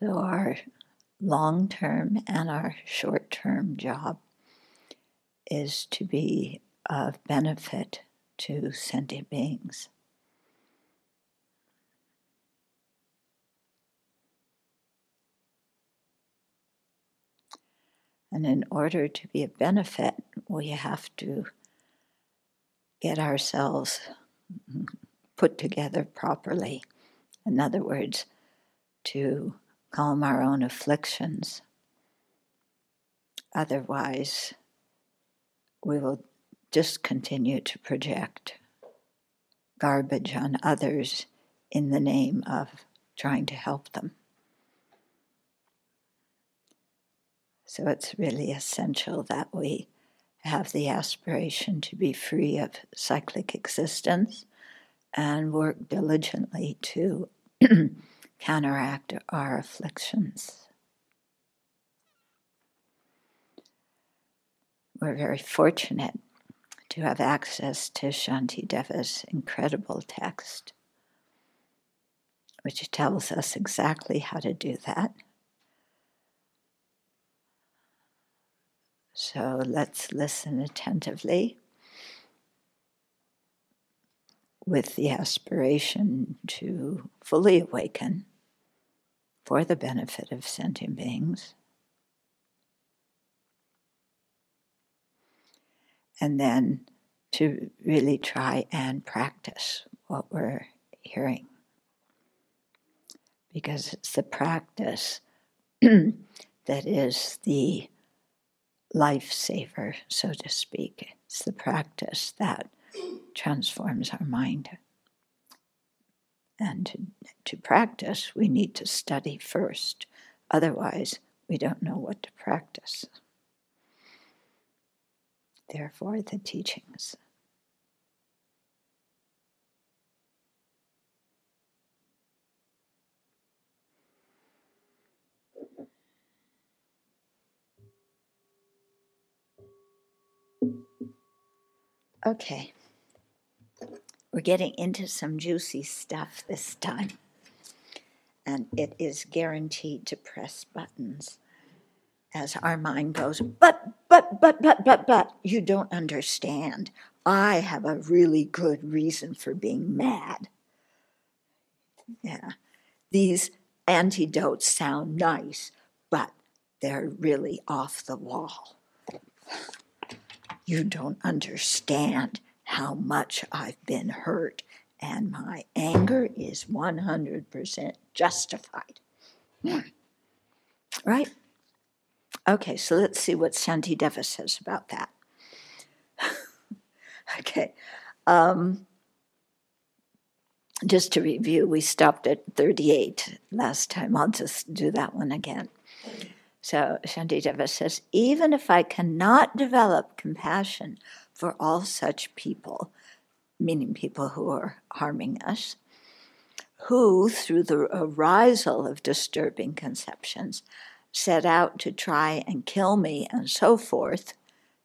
So, our long term and our short term job is to be of benefit to sentient beings. And in order to be a benefit, we have to get ourselves put together properly. In other words, to calm our own afflictions. Otherwise, we will just continue to project garbage on others in the name of trying to help them. So it's really essential that we have the aspiration to be free of cyclic existence and work diligently to counteract our afflictions. We're very fortunate to have access to Shantideva's incredible text, which tells us exactly how to do that. So let's listen attentively with the aspiration to fully awaken for the benefit of sentient beings. And then to really try and practice what we're hearing. Because it's the practice that is the lifesaver, so to speak. It's the practice that transforms our mind. And to, to practice, we need to study first. Otherwise, we don't know what to practice. Therefore, the teachings. Okay. We're getting into some juicy stuff this time. And it is guaranteed to press buttons as our mind goes, but, but, but, but, but, but, you don't understand. I have a really good reason for being mad. Yeah. These antidotes sound nice, but they're really off the wall. You don't understand how much I've been hurt, and my anger is 100% justified. Right? Okay, so let's see what Shantideva says about that. okay. Um, just to review, we stopped at 38 last time. I'll just do that one again. So Shantideva says, even if I cannot develop compassion for all such people, meaning people who are harming us, who, through the arisal of disturbing conceptions, set out to try and kill me and so forth.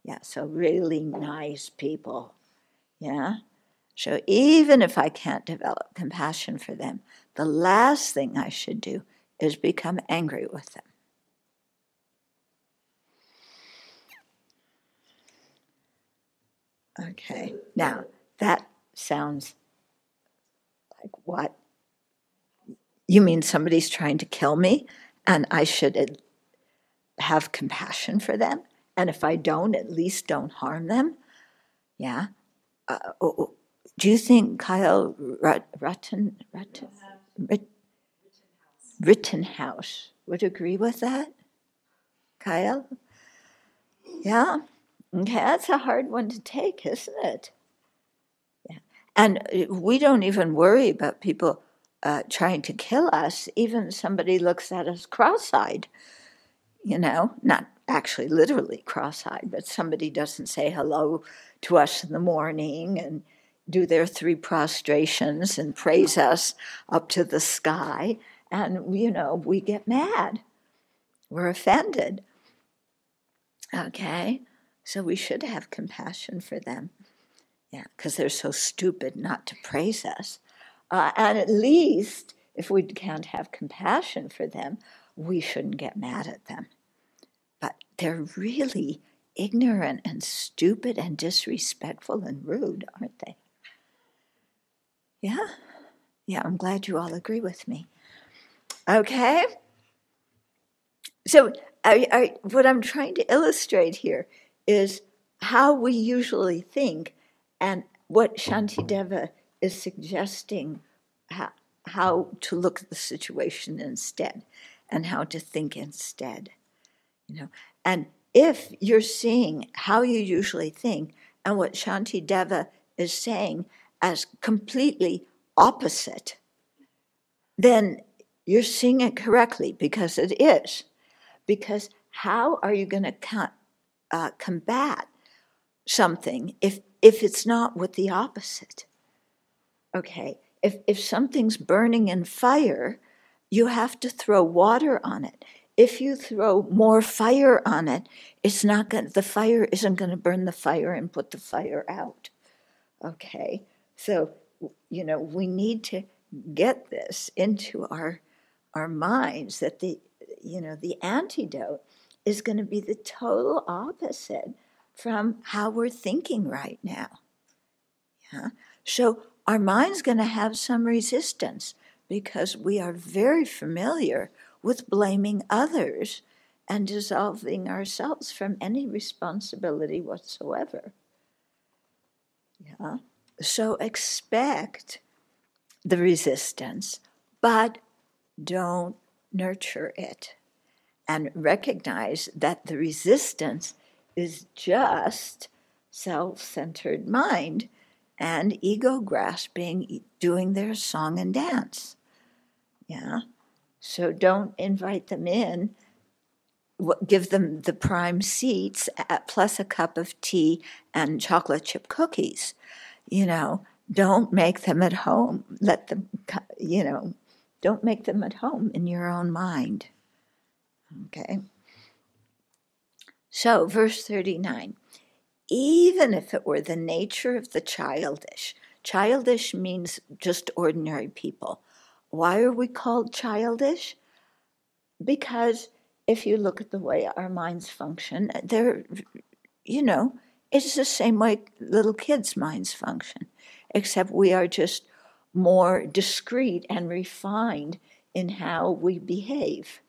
Yeah, so really nice people. Yeah. So even if I can't develop compassion for them, the last thing I should do is become angry with them. Okay, now that sounds like what? You mean somebody's trying to kill me and I should have compassion for them? And if I don't, at least don't harm them? Yeah. Uh, oh, oh do you think Kyle Rutten, Rutten, Rittenhouse would agree with that? Kyle? Yeah? Okay, that's a hard one to take, isn't it? Yeah. And uh, we don't even worry about people uh, trying to kill us. Even somebody looks at us cross eyed, you know, not actually literally cross eyed, but somebody doesn't say hello to us in the morning and do their three prostrations and praise us up to the sky. And, you know, we get mad. We're offended. Okay? So we should have compassion for them. Yeah, because they're so stupid not to praise us. Uh, and at least, if we can't have compassion for them, we shouldn't get mad at them. But they're really ignorant and stupid and disrespectful and rude, aren't they? Yeah? Yeah, I'm glad you all agree with me. Okay? So, I, I, what I'm trying to illustrate here is how we usually think and what Shantideva is suggesting how, how to look at the situation instead and how to think instead. You know, and if you're seeing how you usually think and what Shantideva is saying as completely opposite, then you're seeing it correctly because it is. Because how are you going to uh, combat something if if it's not with the opposite? Okay, if if something's burning in fire, you have to throw water on it. If you throw more fire on it, it's not going the fire isn't going to burn the fire and put the fire out. Okay? So, you know, we need to get this into our our minds that the you know, the antidote is going to be the total opposite from how we're thinking right now. Yeah? So our mind's going to have some resistance because we are very familiar with blaming others and dissolving ourselves from any responsibility whatsoever. Yeah. So expect the resistance, but don't nurture it. And recognize that the resistance is just self centered mind and ego grasping doing their song and dance. Yeah. So don't invite them in. Give them the prime seats at, plus a cup of tea and chocolate chip cookies. You know, don't make them at home. Let them, you know, don't make them at home in your own mind. Okay. So, verse 39 even if it were the nature of the childish, childish means just ordinary people. Why are we called childish? Because if you look at the way our minds function, they're, you know, it's the same way little kids' minds function, except we are just more discreet and refined in how we behave.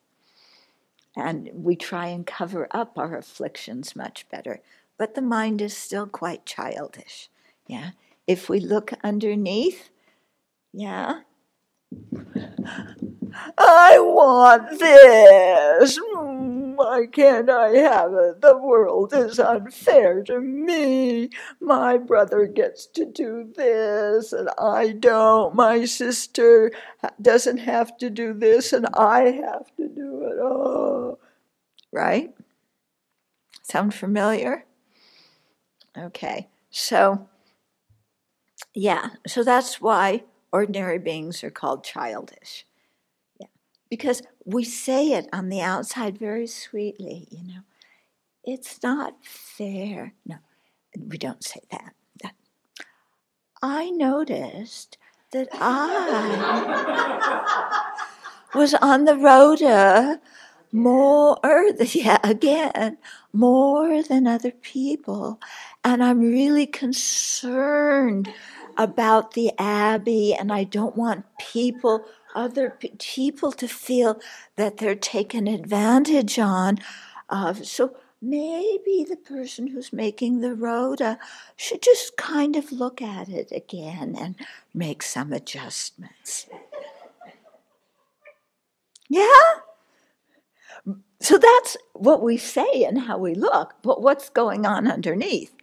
And we try and cover up our afflictions much better. But the mind is still quite childish. Yeah. If we look underneath, yeah, I want this. Why can't I have it? The world is unfair to me. My brother gets to do this and I don't. My sister doesn't have to do this and I have to do it. Oh. Right? Sound familiar? Okay. So, yeah, so that's why ordinary beings are called childish. Yeah. Because we say it on the outside very sweetly, you know. It's not fair. No, we don't say that. I noticed that I was on the rota uh, more, yeah, again, more than other people. And I'm really concerned about the Abbey, and I don't want people, other people, to feel that they're taken advantage on. so maybe the person who's making the rota should just kind of look at it again and make some adjustments. Yeah? So that's what we say and how we look, but what's going on underneath?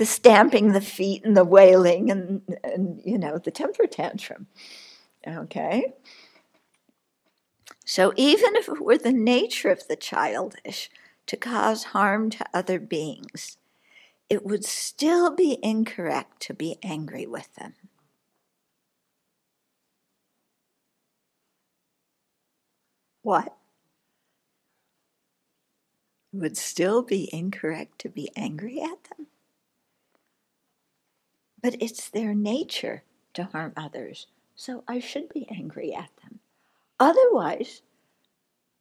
The stamping the feet and the wailing and, and you know, the temper tantrum. Okay? So even if it were the nature of the childish to cause harm to other beings, it would still be incorrect to be angry with them. What? It would still be incorrect to be angry at them? But it's their nature to harm others, so I should be angry at them. Otherwise,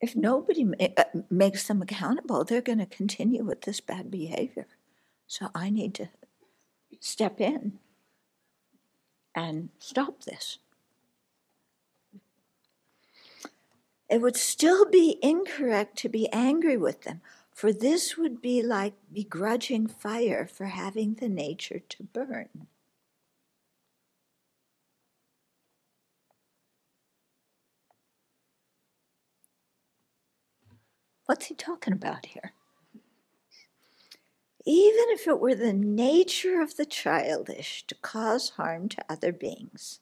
if nobody ma- uh, makes them accountable, they're going to continue with this bad behavior. So I need to step in and stop this. It would still be incorrect to be angry with them, for this would be like begrudging fire for having the nature to burn. What's he talking about here? Even if it were the nature of the childish to cause harm to other beings.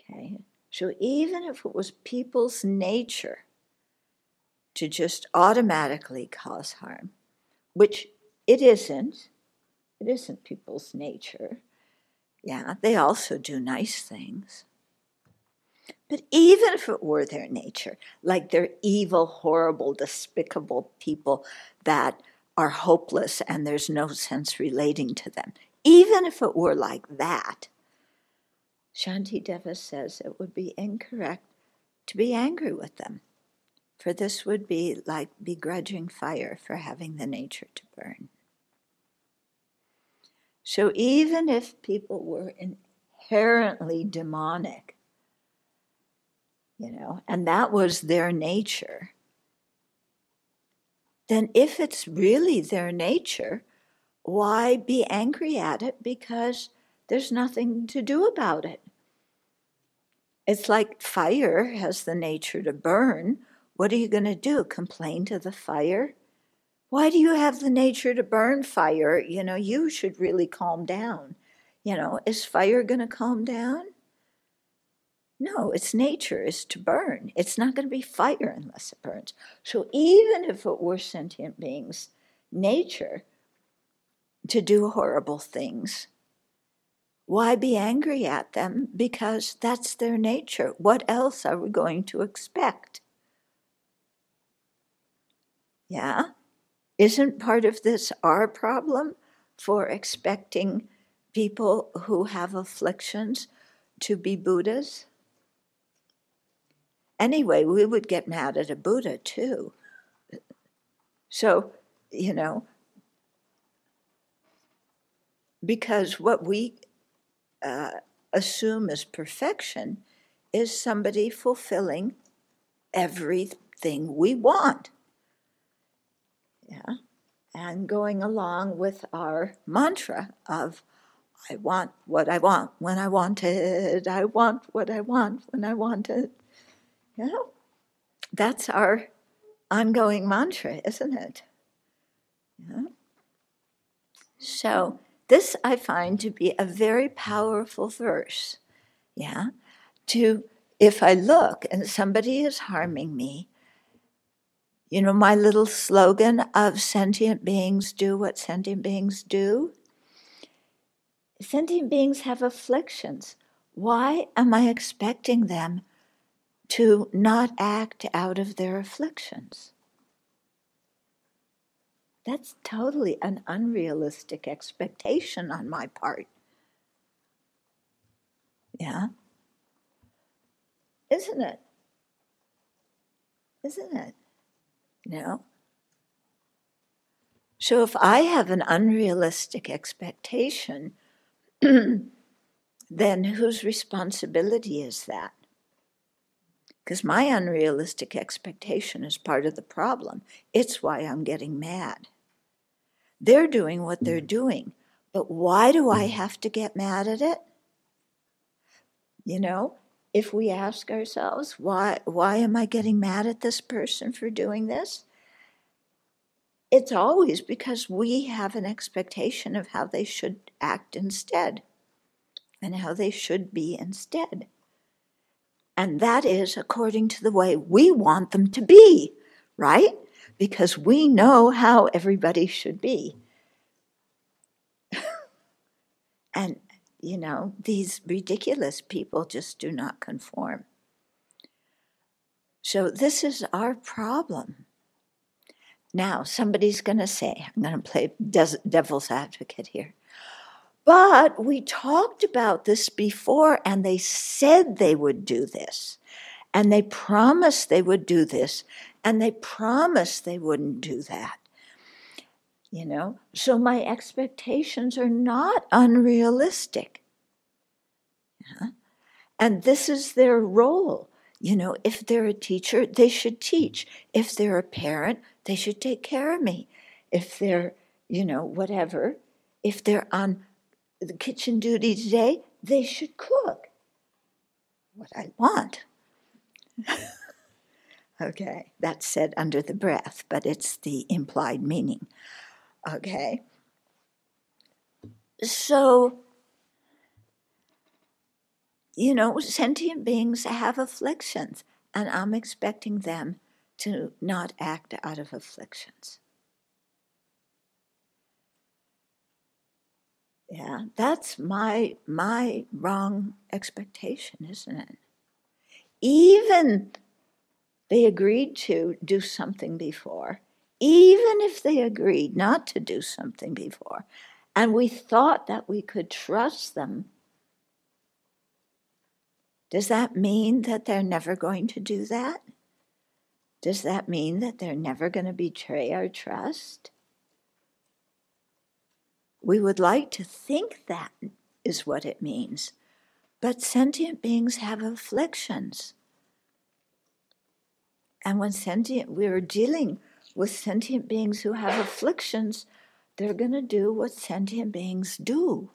Okay, so even if it was people's nature to just automatically cause harm, which it isn't, it isn't people's nature. Yeah, they also do nice things. But even if it were their nature, like they're evil, horrible, despicable people that are hopeless and there's no sense relating to them, even if it were like that, Shantideva says it would be incorrect to be angry with them, for this would be like begrudging fire for having the nature to burn. So even if people were inherently demonic, you know, and that was their nature, then if it's really their nature, why be angry at it? Because there's nothing to do about it. It's like fire has the nature to burn. What are you going to do? Complain to the fire? Why do you have the nature to burn fire? You know, you should really calm down. You know, is fire going to calm down? No, its nature is to burn. It's not going to be fire unless it burns. So even if it were sentient beings' nature to do horrible things, why be angry at them? Because that's their nature. What else are we going to expect? Yeah? Isn't part of this our problem for expecting people who have afflictions to be Buddhas? Anyway, we would get mad at a Buddha too. So, you know, because what we uh, assume as perfection is somebody fulfilling everything we want. Yeah. And going along with our mantra of, I want what I want when I want it, I want what I want when I want it. Know, that's our ongoing mantra, isn't it? Yeah. So, this I find to be a very powerful verse. Yeah. To, if I look and somebody is harming me, you know, my little slogan of sentient beings do what sentient beings do? Sentient beings have afflictions. Why am I expecting them to not act out of their afflictions. That's totally an unrealistic expectation on my part. Yeah? Isn't it? Isn't it? No? So if I have an unrealistic expectation, then whose responsibility is that? because my unrealistic expectation is part of the problem. It's why I'm getting mad. They're doing what they're mm. doing, but why do I mm. have to get mad at it? You know, if we ask ourselves, why, why am I getting mad at this person for doing this? It's always because we have an expectation of how they should act instead and how they should be instead. And that is according to the way we want them to be, right? Because we know how everybody should be. and, you know, these ridiculous people just do not conform. So, this is our problem. Now, somebody's going to say, I'm going to play devil's advocate here. But we talked about this before, and they said they would do this. And they promised they would do this, and they promised they wouldn't do that. You know, so my expectations are not unrealistic. Yeah? And this is their role. You know, if they're a teacher, they should teach. If they're a parent, they should take care of me. If they're, you know, whatever, if they're on the kitchen duty today, they should cook what I want. okay, that's said under the breath, but it's the implied meaning. Okay. So, you know, sentient beings have afflictions, and I'm expecting them to not act out of afflictions. Yeah, that's my my wrong expectation, isn't it? Even they agreed to do something before, even if they agreed not to do something before, and we thought that we could trust them, does that mean that they're never going to do that? Does that mean that they're never going to betray our trust? We would like to think that is what it means. But sentient beings have afflictions. And when sentient, we're dealing with sentient beings who have afflictions, they're going to do what sentient beings do.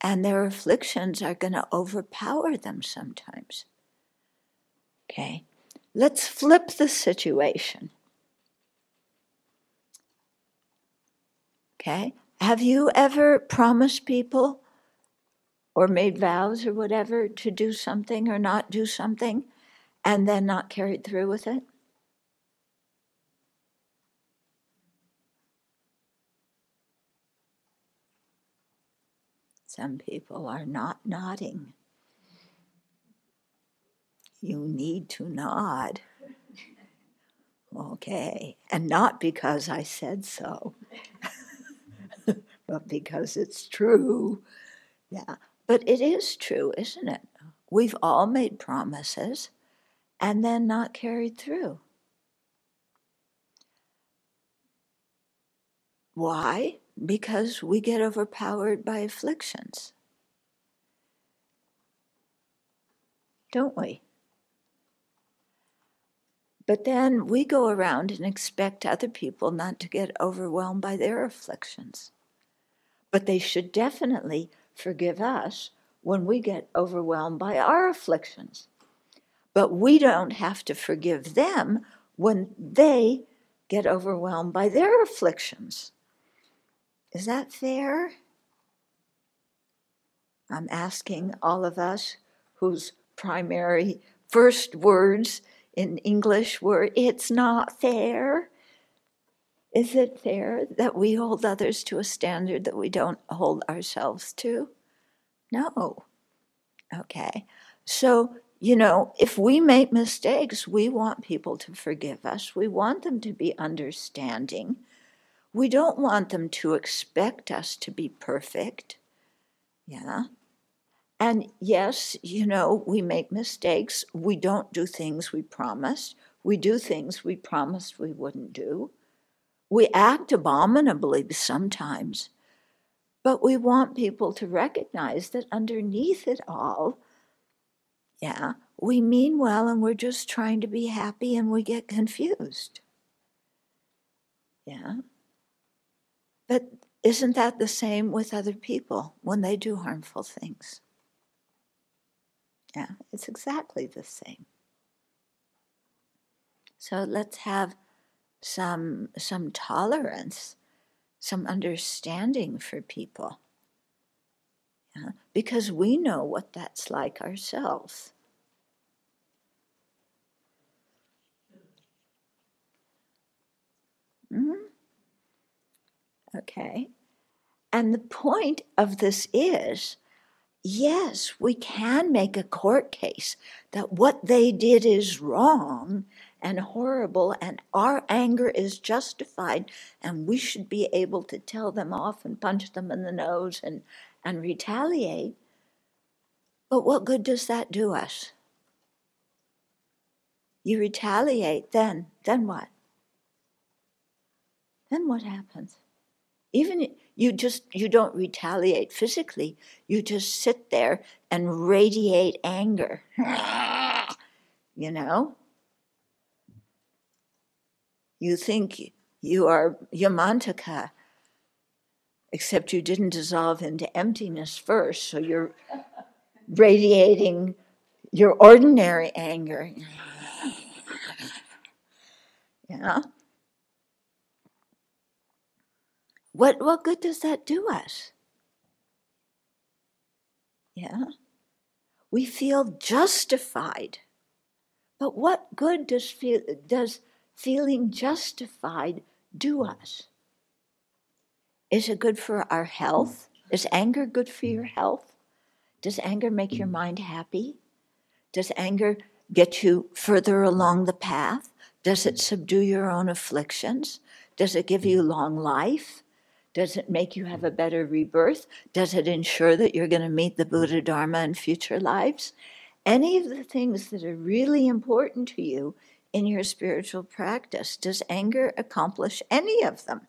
And their afflictions are going to overpower them sometimes. Okay, let's flip the situation. Okay, have you ever promised people or made vows or whatever to do something or not do something and then not carried through with it? Some people are not nodding. You need to nod. Okay, and not because I said so, but because it's true. Yeah, but it is true, isn't it? We've all made promises and then not carried through. Why? Because we get overpowered by afflictions. Don't we? But then we go around and expect other people not to get overwhelmed by their afflictions. But they should definitely forgive us when we get overwhelmed by our afflictions. But we don't have to forgive them when they get overwhelmed by their afflictions. Is that fair? I'm asking all of us whose primary first words in English were, It's not fair. Is it fair that we hold others to a standard that we don't hold ourselves to? No. Okay. So, you know, if we make mistakes, we want people to forgive us. We want them to be understanding. We don't want them to expect us to be perfect. Yeah. And yes, you know, we make mistakes. We don't do things we promised. We do things we promised we wouldn't do. We act abominably sometimes. But we want people to recognize that underneath it all, yeah, we mean well and we're just trying to be happy and we get confused. Yeah. But isn't that the same with other people when they do harmful things? Yeah, it's exactly the same. So let's have some some tolerance, some understanding for people. Yeah, because we know what that's like ourselves. Mm-hmm. Okay. And the point of this is yes, we can make a court case that what they did is wrong and horrible, and our anger is justified, and we should be able to tell them off and punch them in the nose and, and retaliate. But what good does that do us? you retaliate, then, then what? Then what happens? Even you just you don't retaliate physically, you just sit there and radiate anger. you know? You think you are Yamantaka, except you didn't dissolve into emptiness first, so you're radiating your ordinary anger. Yeah. What what good does that do us? Yeah. We feel justified. But what good does feel does feeling justified do us? Is it good for our health? Is anger good for your health? Does anger make your mind happy? Does anger get you further along the path? Does it subdue your own afflictions? Does it give you long life? Does it make you have a better rebirth? Does it ensure that you're going to meet the Buddha Dharma in future lives? Any of the things that are really important to you in your spiritual practice, does anger accomplish any of them?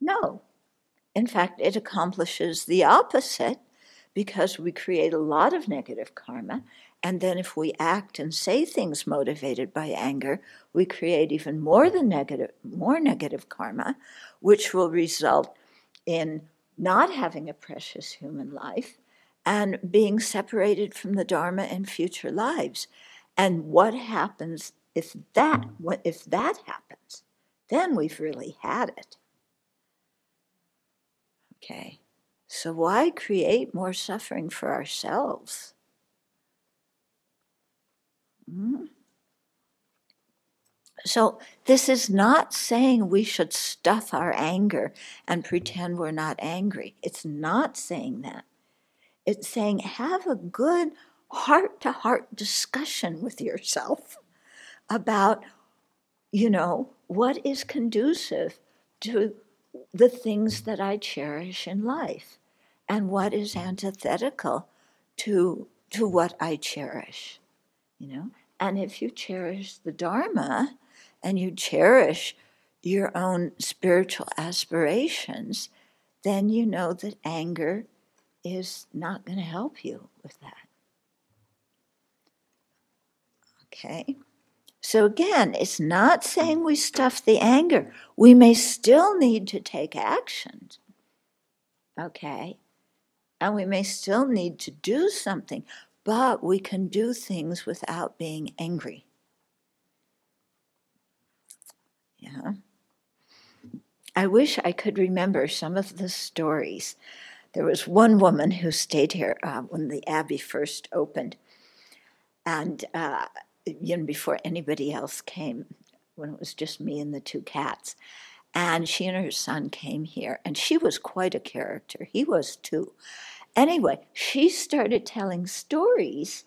No. In fact, it accomplishes the opposite because we create a lot of negative karma. And then, if we act and say things motivated by anger, we create even more than negative, more negative karma, which will result in not having a precious human life and being separated from the Dharma in future lives. And what happens if that if that happens? Then we've really had it. Okay. So, why create more suffering for ourselves? Mm-hmm. So, this is not saying we should stuff our anger and pretend we're not angry. It's not saying that. It's saying have a good heart to heart discussion with yourself about, you know, what is conducive to the things that I cherish in life and what is antithetical to, to what I cherish, you know? And if you cherish the Dharma and you cherish your own spiritual aspirations, then you know that anger is not going to help you with that. Okay? So again, it's not saying we stuff the anger. We may still need to take action. Okay? and we may still need to do something, but we can do things without being angry. Yeah. I wish I could remember some of the stories. There was one woman who stayed here uh, when the Abbey first opened, and uh, before anybody else came, when it was just me and the two cats. And she and her son came here, and she was quite a character. He was too. Anyway, she started telling stories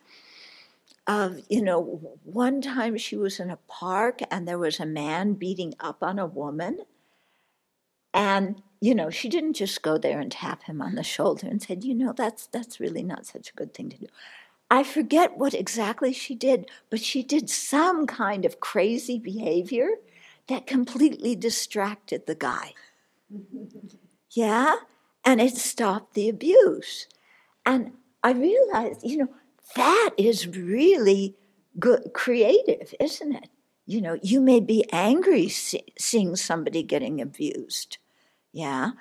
of, you know, one time she was in a park and there was a man beating up on a woman. And, you know, she didn't just go there and tap him on the shoulder and said, you know, that's that's really not such a good thing to do. I forget what exactly she did, but she did some kind of crazy behavior that completely distracted the guy. yeah? And it stopped the abuse. And I realized, you know, that is really good, creative, isn't it? You know, you may be angry see, seeing somebody getting abused, yeah,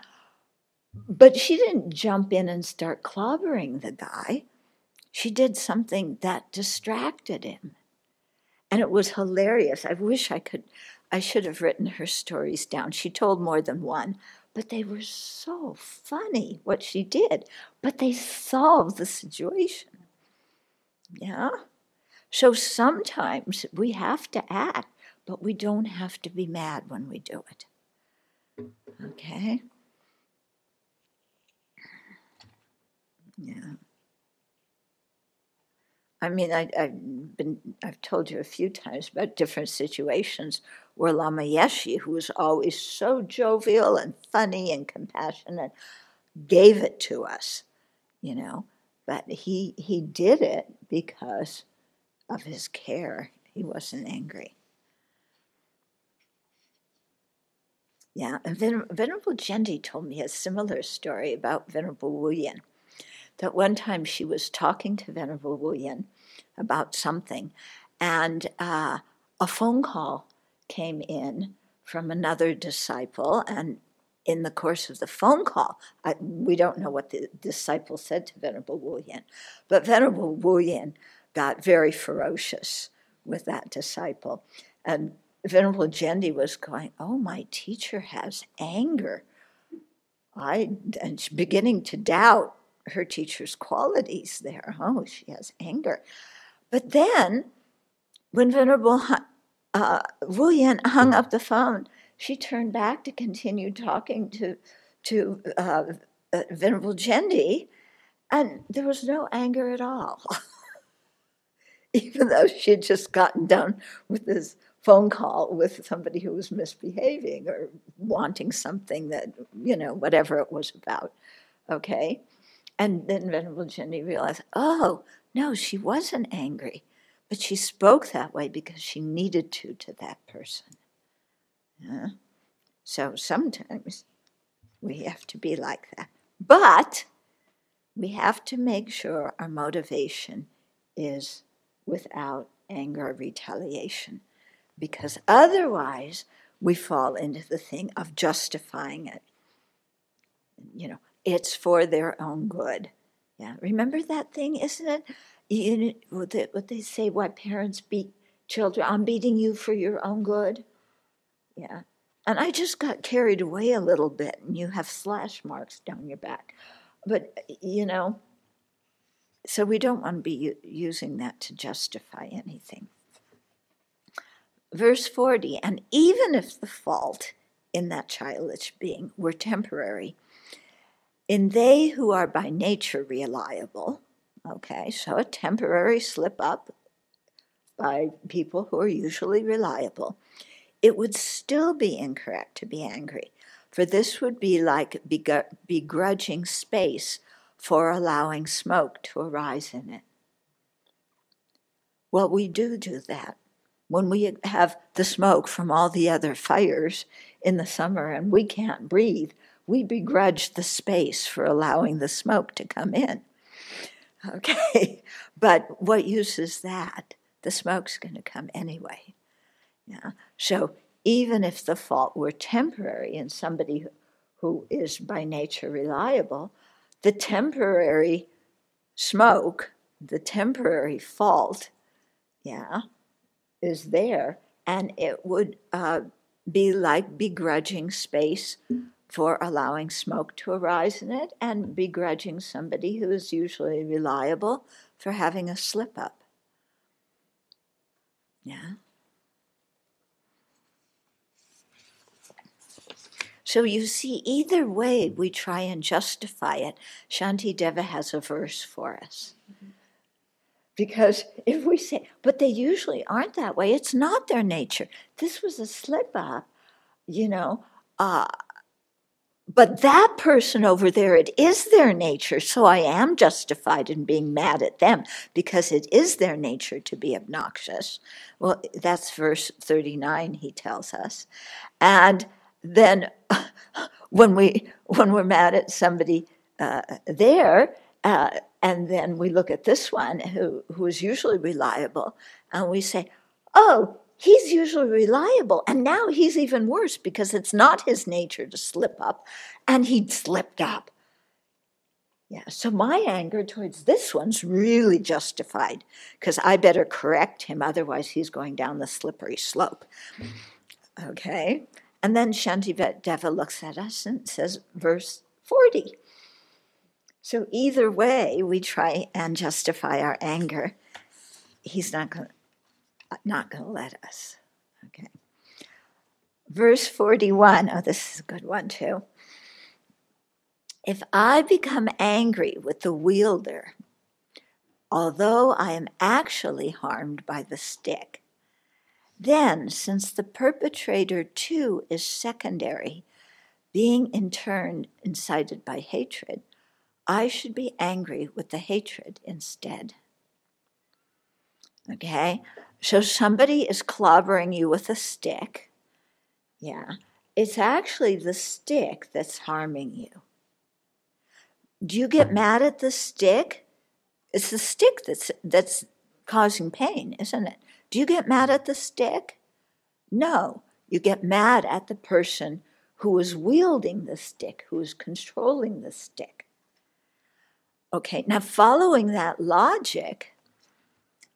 but she didn't jump in and start clobbering the guy. She did something that distracted him. And it was hilarious. I wish I could, I should have written her stories down. She told more than one but they were so funny what she did. But they solved the situation. Yeah? So sometimes we have to act, but we don't have to be mad when we do it. Okay? Yeah. I mean, I, have been, I've told you a few times about different situations where Lama Yeshe, who was always so jovial and funny and compassionate, gave it to us, you know. but he he did it because of his care. He wasn't angry. Yeah, and Ven- Venerable Jendi told me a similar story about Venerable Wu Yin. That one time she was talking to Venerable Wu Yin about something, and uh, a phone call came in from another disciple, and in the course of the phone call, I, we don't know what the disciple said to Venerable Wu Yin, but Venerable Wu Yin got very ferocious with that disciple. And Venerable Jendi was going, Oh, my teacher has anger. I and beginning to doubt her teacher's qualities there. Oh, she has anger. But then, when Venerable uh, Wu Yin hung up the phone, she turned back to continue talking to to uh, uh, Venerable Jendi, and there was no anger at all. Even though she had just gotten done with this phone call with somebody who was misbehaving or wanting something that, you know, whatever it was about. Okay? And then Venerable Jendi realized, oh, no, she wasn't angry, but she spoke that way because she needed to to that person. Yeah? So sometimes we have to be like that. But we have to make sure our motivation is without anger or retaliation because otherwise we fall into the thing of justifying it. You know, it's for their own good. Yeah, remember that thing, isn't it? You they, what they say, why parents beat children? I'm beating you for your own good. Yeah, and I just got carried away a little bit, and you have slash marks down your back. But you know, so we don't want to be using that to justify anything. Verse 40 And even if the fault in that childish being were temporary, in they who are by nature reliable, okay, so a temporary slip up by people who are usually reliable, it would still be incorrect to be angry, for this would be like begrudging space for allowing smoke to arise in it. Well, we do do that when we have the smoke from all the other fires in the summer and we can't breathe, we begrudge the space for allowing the smoke to come in. Okay, but what use is that? The smoke's going to come anyway. Yeah. So even if the fault were temporary in somebody who is by nature reliable, the temporary smoke, the temporary fault, yeah, is there, and it would uh, be like begrudging space for allowing smoke to arise in it, and begrudging somebody who is usually reliable for having a slip up. Yeah. So you see, either way we try and justify it, Shantideva has a verse for us. Because if we say, but they usually aren't that way, it's not their nature. This was a slip up, you know. Uh, but that person over there, it is their nature, so I am justified in being mad at them because it is their nature to be obnoxious. Well, that's verse 39, he tells us. And then when, we, when we're mad at somebody uh, there, uh, and then we look at this one who, who is usually reliable and we say, oh, he's usually reliable. And now he's even worse because it's not his nature to slip up and he'd slipped up. Yeah, so my anger towards this one's really justified because I better correct him, otherwise, he's going down the slippery slope. Okay, and then Shantideva looks at us and says, verse 40 so either way, we try and justify our anger. He's not going Uh, not going to let us. Okay. Verse 41. Oh, this is a good one too. If I become angry with the wielder, although I am actually harmed by the stick, then, since the perpetrator too is secondary, being in turn incited by hatred, I should be angry with the hatred instead. Okay? So somebody is clobbering you with a stick. Yeah. It's actually the stick that's harming you. Do you get mad at the stick? It's the stick that's that's causing pain, isn't it? Do you get mad at the stick? No, you get mad at the person who is wielding the stick, who is controlling the stick. Okay, now following that logic,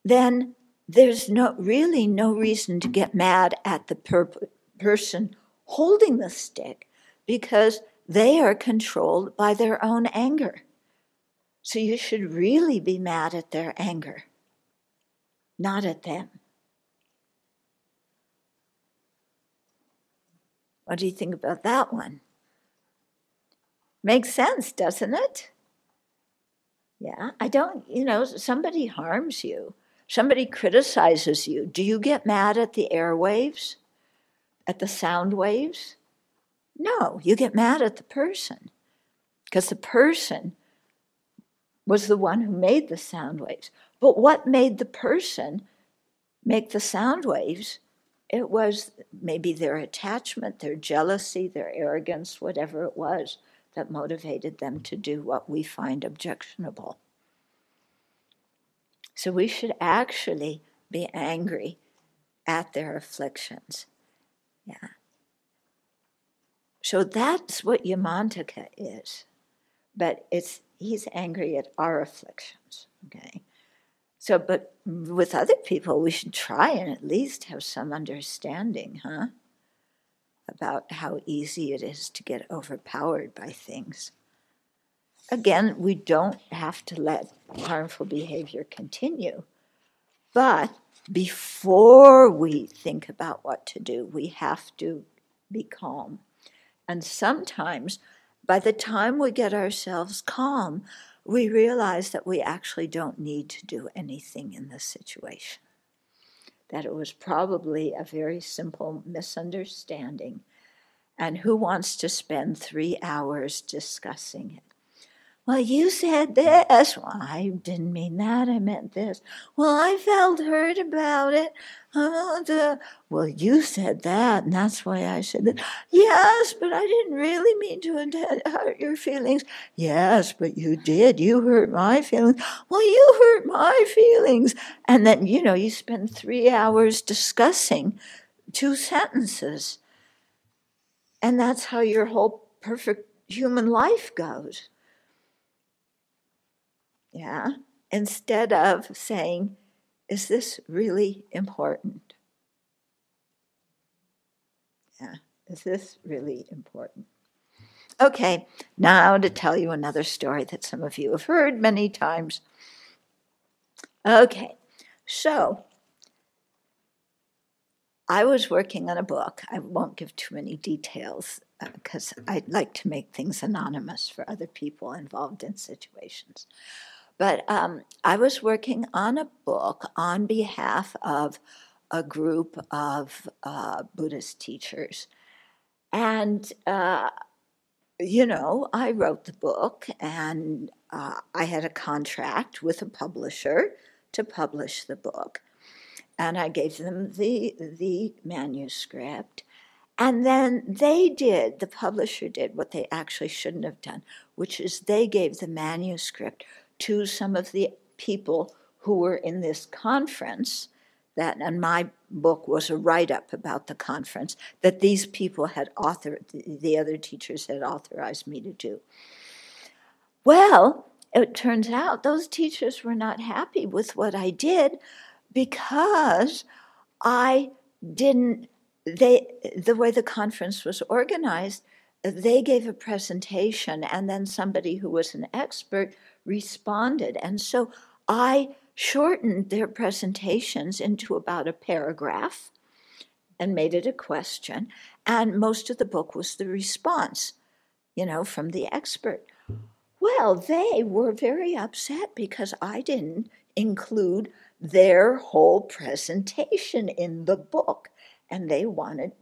then there's no really no reason to get mad at the per- person holding the stick because they are controlled by their own anger. So you should really be mad at their anger, not at them. What do you think about that one? Makes sense, doesn't it? Yeah, I don't, you know, somebody harms you, somebody criticizes you. Do you get mad at the airwaves, at the sound waves? No, you get mad at the person because the person was the one who made the sound waves. But what made the person make the sound waves? It was maybe their attachment, their jealousy, their arrogance, whatever it was that motivated them to do what we find objectionable. So we should actually be angry at their afflictions. Yeah. So that's what Yamantaka is. But it's he's angry at our afflictions. Okay. So, but with other people, we should try and at least have some understanding, huh? About how easy it is to get overpowered by things. Again, we don't have to let harmful behavior continue. But before we think about what to do, we have to be calm and sometimes, by the time we get ourselves calm, we realize that we actually don't need to do anything in this situation. That it was probably a very simple misunderstanding. And who wants to spend three hours discussing it? Well, you said this. Well, I didn't mean that. I meant this. Well, I felt hurt about it. Oh, well, you said that, and that's why I said that. Yes, but I didn't really mean to hurt your feelings. Yes, but you did. You hurt my feelings. Well, you hurt my feelings. And then, you know, you spend three hours discussing two sentences. And that's how your whole perfect human life goes. Yeah. Instead of saying, is this really important? Yeah. Is this really important? Okay, now to tell you another story that some of you have heard many times. Okay, so I was working on a book. I won't give too many details because uh, I'd like to make things anonymous for other people involved in situations. But um, I was working on a book on behalf of a group of uh, Buddhist teachers. And, uh, you know, I wrote the book and uh, I had a contract with a publisher to publish the book. And I gave them the, the manuscript. And then they did, the publisher did what they actually shouldn't have done, which is they gave the manuscript to some of the people who were in this conference that and my book was a write-up about the conference that these people had authored the other teachers had authorized me to do. Well it turns out those teachers were not happy with what i did because i didn't they the way the conference was organized they gave a presentation and then somebody who was an expert responded. And so I shortened their presentations into about a paragraph and made it a question. And most of the book was the response, you know, from the expert. Well, they were very upset because I didn't include their whole presentation in the book. And they wanted,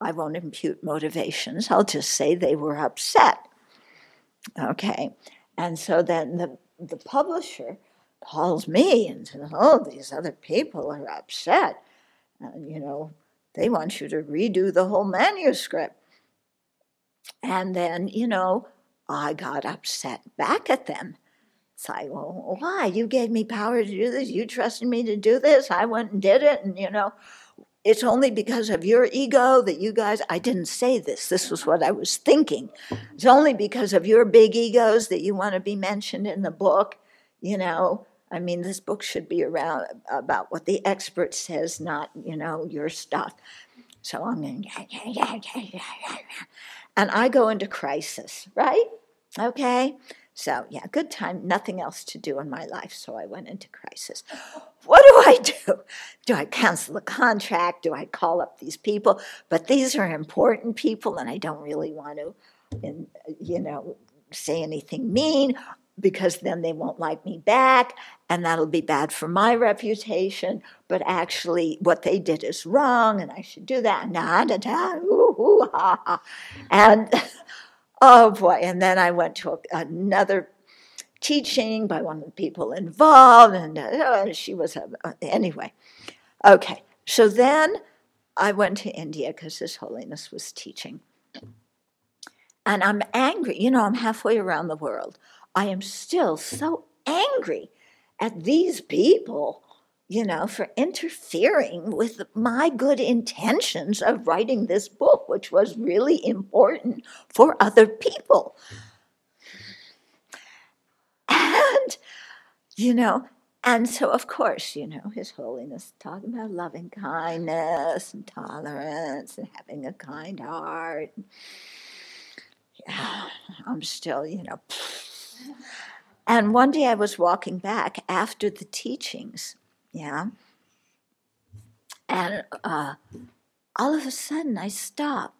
I won't impute motivations, I'll just say they were upset. Okay. And so then the, the publisher calls me and says, Oh, these other people are upset. And, you know, they want you to redo the whole manuscript. And then, you know, I got upset back at them. It's like, well, why? You gave me power to do this. You trusted me to do this. I went and did it. And, you know, it's only because of your ego that you guys, I didn't say this. This was what I was thinking. It's only because of your big egos that you want to be mentioned in the book. You know, I mean, this book should be around about what the expert says, not, you know, your stuff. So I'm going, and I go into crisis, right? Okay. So, yeah, good time, nothing else to do in my life. So I went into crisis. What do I do? Do I cancel the contract? Do I call up these people? But these are important people, and I don't really want to, you know, say anything mean because then they won't like me back and that'll be bad for my reputation but actually what they did is wrong and i should do that nah, da, da, ooh, ooh, ha, ha. and oh boy and then i went to a, another teaching by one of the people involved and uh, she was a, uh, anyway. Okay so then i went to india because his holiness was teaching. And i'm angry you know i'm halfway around the world. I am still so angry at these people, you know, for interfering with my good intentions of writing this book, which was really important for other people. And, you know, and so, of course, you know, His Holiness talking about loving kindness and tolerance and having a kind heart. Yeah, I'm still, you know, and one day I was walking back after the teachings, yeah, and uh, all of a sudden I stopped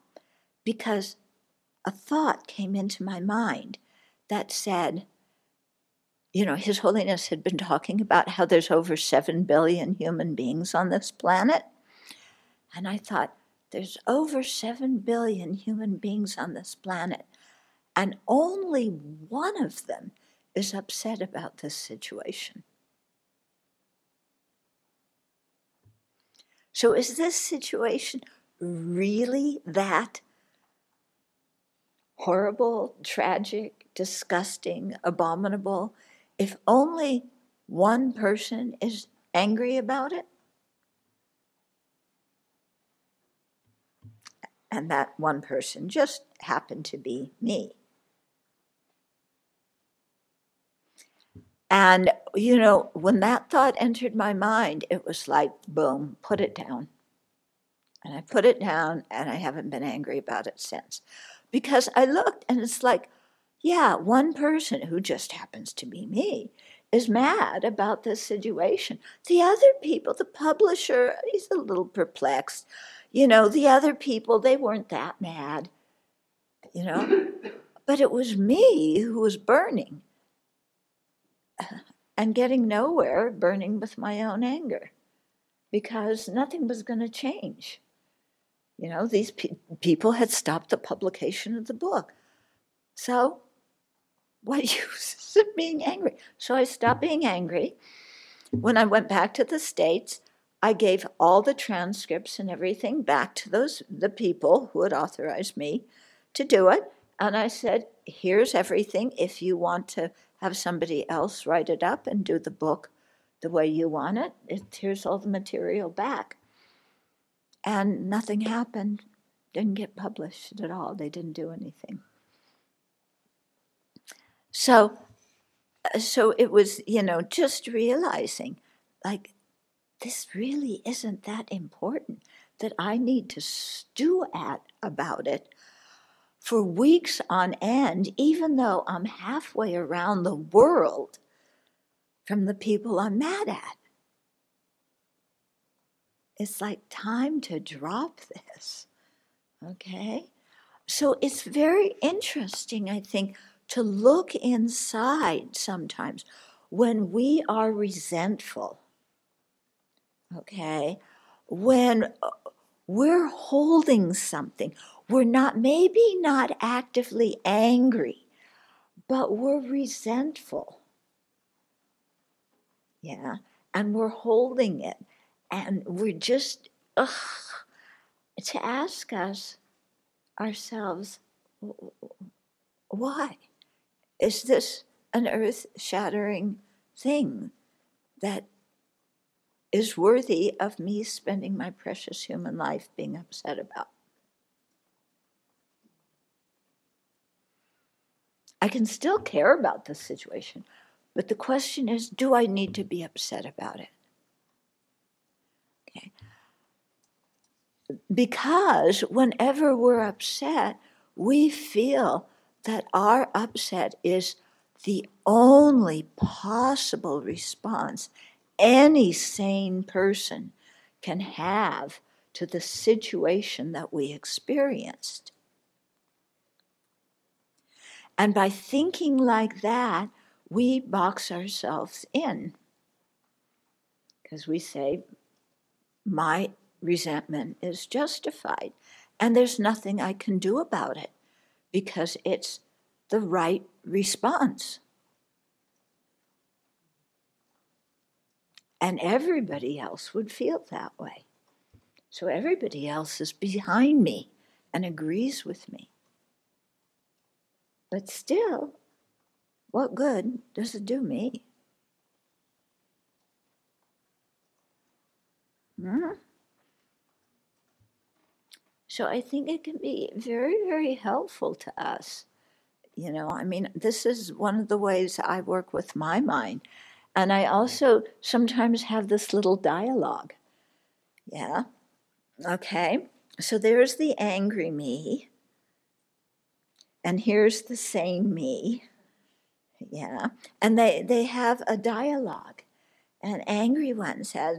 because a thought came into my mind that said, you know, His Holiness had been talking about how there's over 7 billion human beings on this planet. And I thought, there's over 7 billion human beings on this planet and only one of them is upset about this situation. So, is this situation really that horrible, tragic, disgusting, abominable if only one person is angry about it? And that one person just happened to be me. And, you know, when that thought entered my mind, it was like, boom, put it down. And I put it down, and I haven't been angry about it since. Because I looked, and it's like, yeah, one person who just happens to be me is mad about this situation. The other people, the publisher, he's a little perplexed. You know, the other people, they weren't that mad, you know. But it was me who was burning and getting nowhere, burning with my own anger because nothing was going to change. You know, these pe- people had stopped the publication of the book. So, what use of being angry? So I stopped being angry. When I went back to the States, I gave all the transcripts and everything back to those the people who had authorized me to do it. And I said, here's everything. If you want to have somebody else write it up and do the book the way you want it. it here's all the material back. And nothing happened, didn't get published at all. They didn't do anything. So, uh, so it was, you know, just realizing like, this really isn't that important that I need to stew at about it for weeks on end, even though I'm halfway around the world from the people I'm mad at. It's like time to drop this. Okay? So it's very interesting, I think, to look inside sometimes when we are resentful. Okay? When uh, we're holding something we're not, maybe not actively angry, but we're resentful. Yeah, and we're holding it, and we're just, ugh, to ask us ourselves, why? Is this an earth shattering thing that is worthy of me spending my precious human life being upset about? I can still care about the situation, but the question is do I need to be upset about it? Okay. Because whenever we're upset, we feel that our upset is the only possible response any sane person can have to the situation that we experienced. And by thinking like that, we box ourselves in. Because we say, my resentment is justified, and there's nothing I can do about it because it's the right response. And everybody else would feel that way. So everybody else is behind me and agrees with me. But still, what good does it do me? Hmm? So I think it can be very, very helpful to us. You know, I mean, this is one of the ways I work with my mind. And I also sometimes have this little dialogue. Yeah. Okay. So there's the angry me and here's the same me. Yeah. And they, they have a dialogue. An angry one says,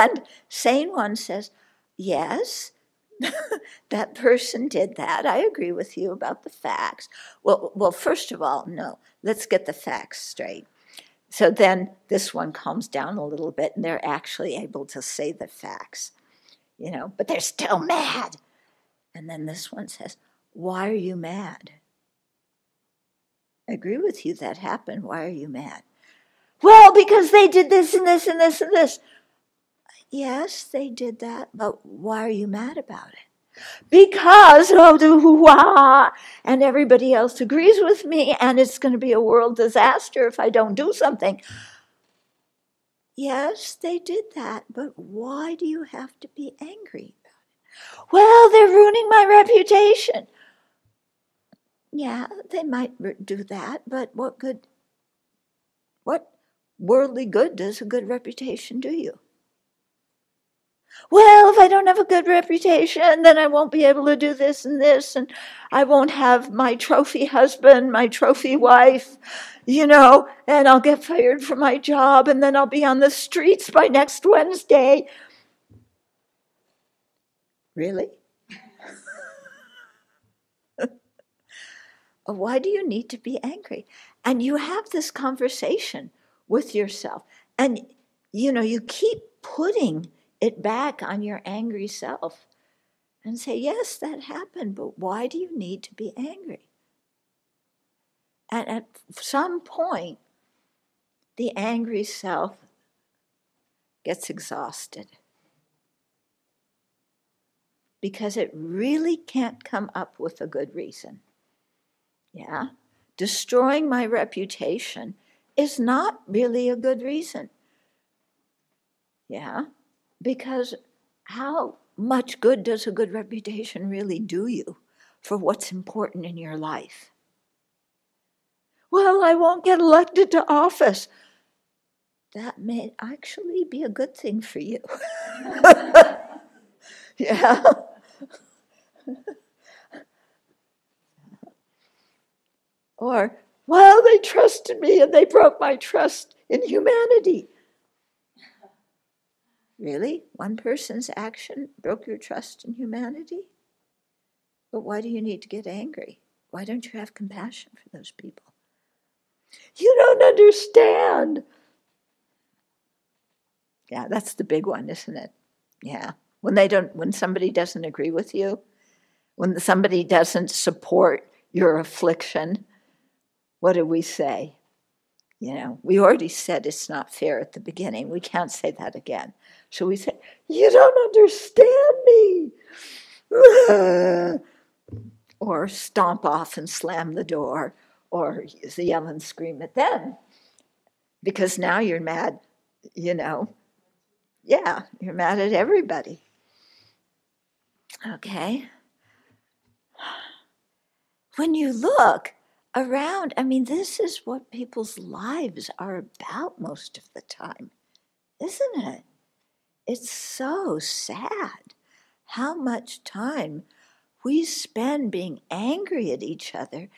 and sane one says, Yes, that person did that. I agree with you about the facts. Well, well, first of all, no, let's get the facts straight. So then this one calms down a little bit and they're actually able to say the facts, you know, but they're still mad. And then this one says, Why are you mad? I agree with you that happened. Why are you mad? Well, because they did this and this and this and this. Yes, they did that, but why are you mad about it? Because oh, the and everybody else agrees with me, and it's going to be a world disaster if I don't do something. Yes, they did that, but why do you have to be angry? Well, they're ruining my reputation. Yeah, they might do that, but what good, what worldly good does a good reputation do you? Well, if I don't have a good reputation, then I won't be able to do this and this, and I won't have my trophy husband, my trophy wife, you know, and I'll get fired from my job, and then I'll be on the streets by next Wednesday. Really? Why do you need to be angry? And you have this conversation with yourself. And you know, you keep putting it back on your angry self and say, Yes, that happened, but why do you need to be angry? And at some point, the angry self gets exhausted because it really can't come up with a good reason. Yeah? Destroying my reputation is not really a good reason. Yeah? Because how much good does a good reputation really do you for what's important in your life? Well, I won't get elected to office. That may actually be a good thing for you. yeah. or, well, they trusted me and they broke my trust in humanity. Really? One person's action broke your trust in humanity? But why do you need to get angry? Why don't you have compassion for those people? You don't understand. Yeah, that's the big one, isn't it? Yeah when they don't when somebody doesn't agree with you When somebody doesn't support your affliction, what do we say? You know, we already said it's not fair at the beginning. We can't say that again. So we say, You don't understand me. or stomp off and slam the door or yell and scream at them because now you're mad, you know. Yeah, you're mad at everybody. Okay. When you look around, I mean, this is what people's lives are about most of the time, isn't it? It's so sad how much time we spend being angry at each other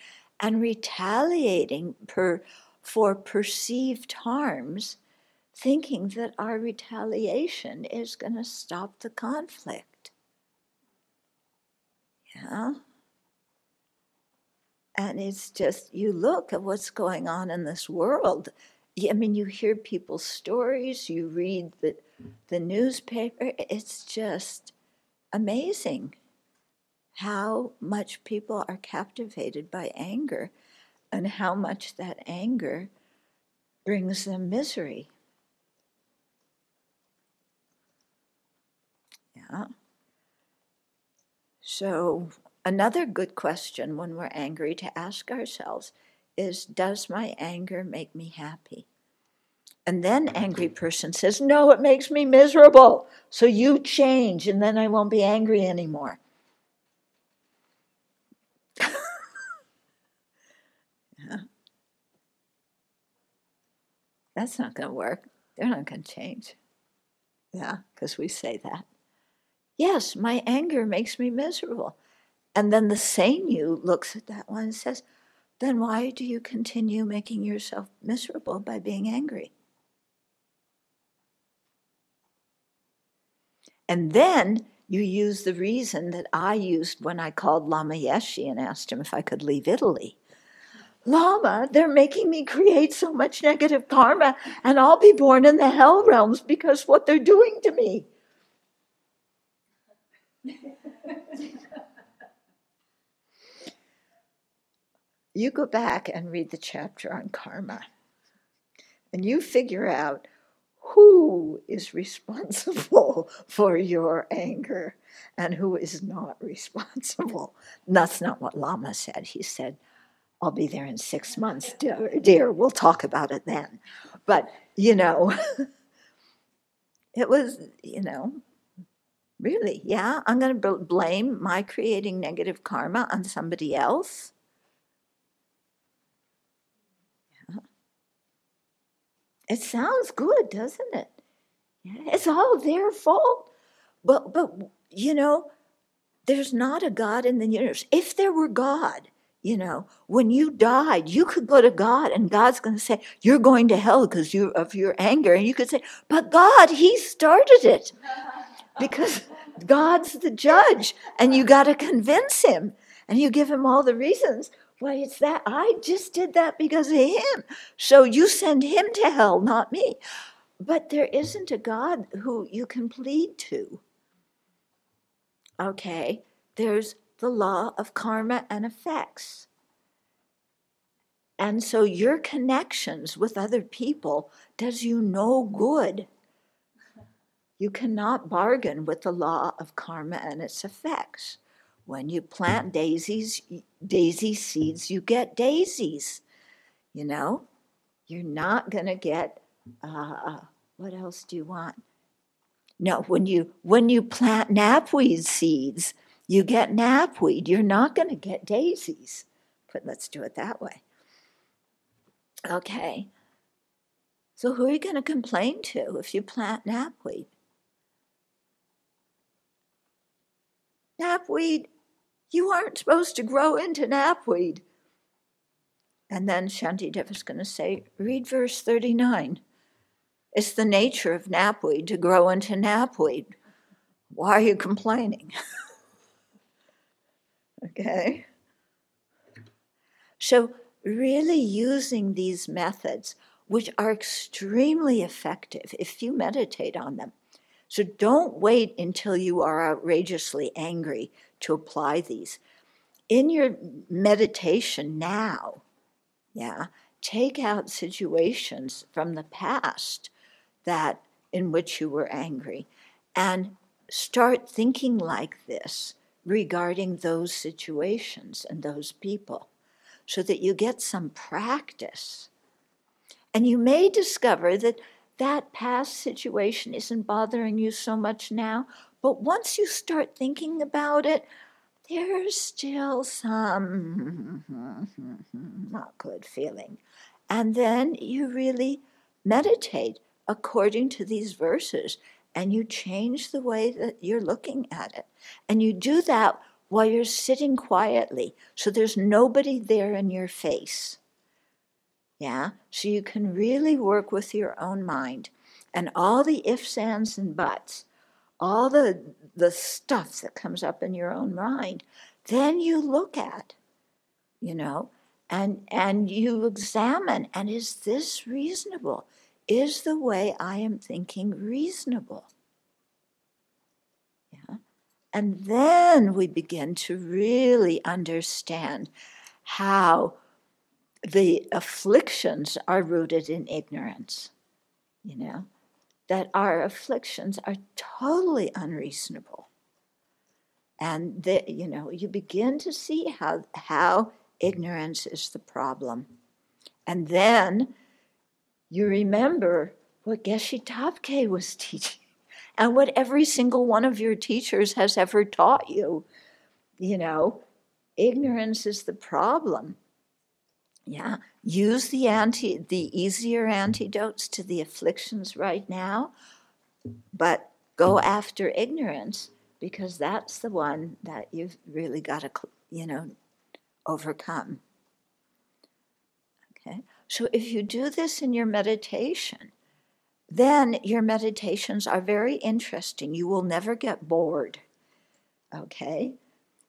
and retaliating per, for perceived harms, thinking that our retaliation is going to stop the conflict. Yeah? And it's just, you look at what's going on in this world. I mean, you hear people's stories, you read the, the newspaper, it's just amazing how much people are captivated by anger and how much that anger brings them misery. Yeah. So, another good question when we're angry to ask ourselves is Does my anger make me happy? And then angry mm-hmm. person says, No, it makes me miserable. So you change, and then I won't be angry anymore. yeah. That's not going to work. They're not going to change. Yeah, because we say that. Yes, my anger makes me miserable. And then the sane you looks at that one and says, then why do you continue making yourself miserable by being angry? And then you use the reason that I used when I called Lama Yeshe and asked him if I could leave Italy. Lama, they're making me create so much negative karma, and I'll be born in the hell realms because what they're doing to me. You go back and read the chapter on karma, and you figure out who is responsible for your anger and who is not responsible. That's not what Lama said. He said, I'll be there in six months, dear. dear. We'll talk about it then. But, you know, it was, you know, really, yeah, I'm going to blame my creating negative karma on somebody else. It sounds good, doesn't it? It's all their fault. But, but, you know, there's not a God in the universe. If there were God, you know, when you died, you could go to God and God's going to say, You're going to hell because you, of your anger. And you could say, But God, He started it. Because God's the judge and you got to convince Him. And you give Him all the reasons. Why, it's that I just did that because of Him. So you send Him to hell, not me. But there isn't a God who you can plead to. Okay, there's the law of karma and effects. And so your connections with other people does you no good. You cannot bargain with the law of karma and its effects. When you plant daisies, daisy seeds, you get daisies. You know, you're not going to get. Uh, what else do you want? No, when you when you plant knapweed seeds, you get knapweed. You're not going to get daisies. But let's do it that way. Okay. So who are you going to complain to if you plant knapweed? Knapweed, you aren't supposed to grow into knapweed. And then Shanti Shantideva is going to say, read verse 39. It's the nature of knapweed to grow into knapweed. Why are you complaining? Okay? So, really using these methods, which are extremely effective if you meditate on them. So, don't wait until you are outrageously angry to apply these. In your meditation now, yeah, take out situations from the past that in which you were angry and start thinking like this regarding those situations and those people so that you get some practice. And you may discover that that past situation isn't bothering you so much now, but once you start thinking about it, there's still some not good feeling. And then you really meditate according to these verses and you change the way that you're looking at it. And you do that while you're sitting quietly, so there's nobody there in your face. Yeah, so you can really work with your own mind and all the ifs, ands, and buts, all the, the stuff that comes up in your own mind, then you look at, you know, and, and you examine, and is this reasonable? Is the way I am thinking reasonable? Yeah. And then we begin to really understand how the afflictions are rooted in ignorance, you know, that our afflictions are totally unreasonable. And that, you know, you begin to see how, how ignorance is the problem. And then you remember what Geshe Topke was teaching and what every single one of your teachers has ever taught you. You know, ignorance is the problem. Yeah, use the anti the easier antidotes to the afflictions right now, but go after ignorance because that's the one that you've really got to, you know, overcome. Okay. So if you do this in your meditation, then your meditations are very interesting. You will never get bored. Okay?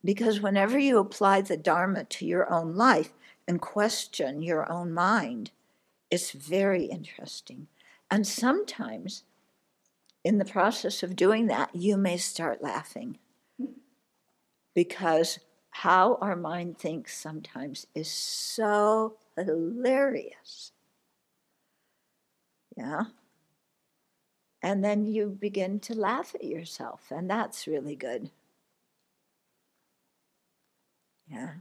Because whenever you apply the Dharma to your own life and question your own mind, it's very interesting. And sometimes, in the process of doing that, you may start laughing. Because how our mind thinks sometimes is so hilarious. Yeah. And then you begin to laugh at yourself, and that's really good. Yeah.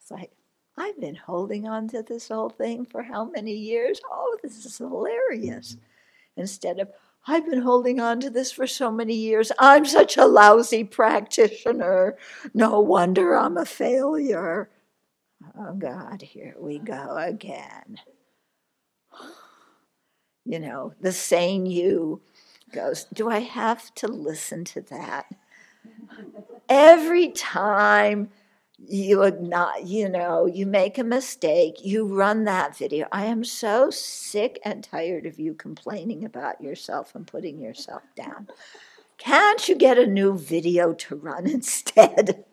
It's like, I've been holding on to this whole thing for how many years? Oh, this is hilarious. Mm-hmm. Instead of, I've been holding on to this for so many years. I'm such a lousy practitioner. No wonder I'm a failure. Oh, God, here we go again. You know, the sane you goes, Do I have to listen to that? Every time you not, you know, you make a mistake, you run that video. I am so sick and tired of you complaining about yourself and putting yourself down. Can't you get a new video to run instead?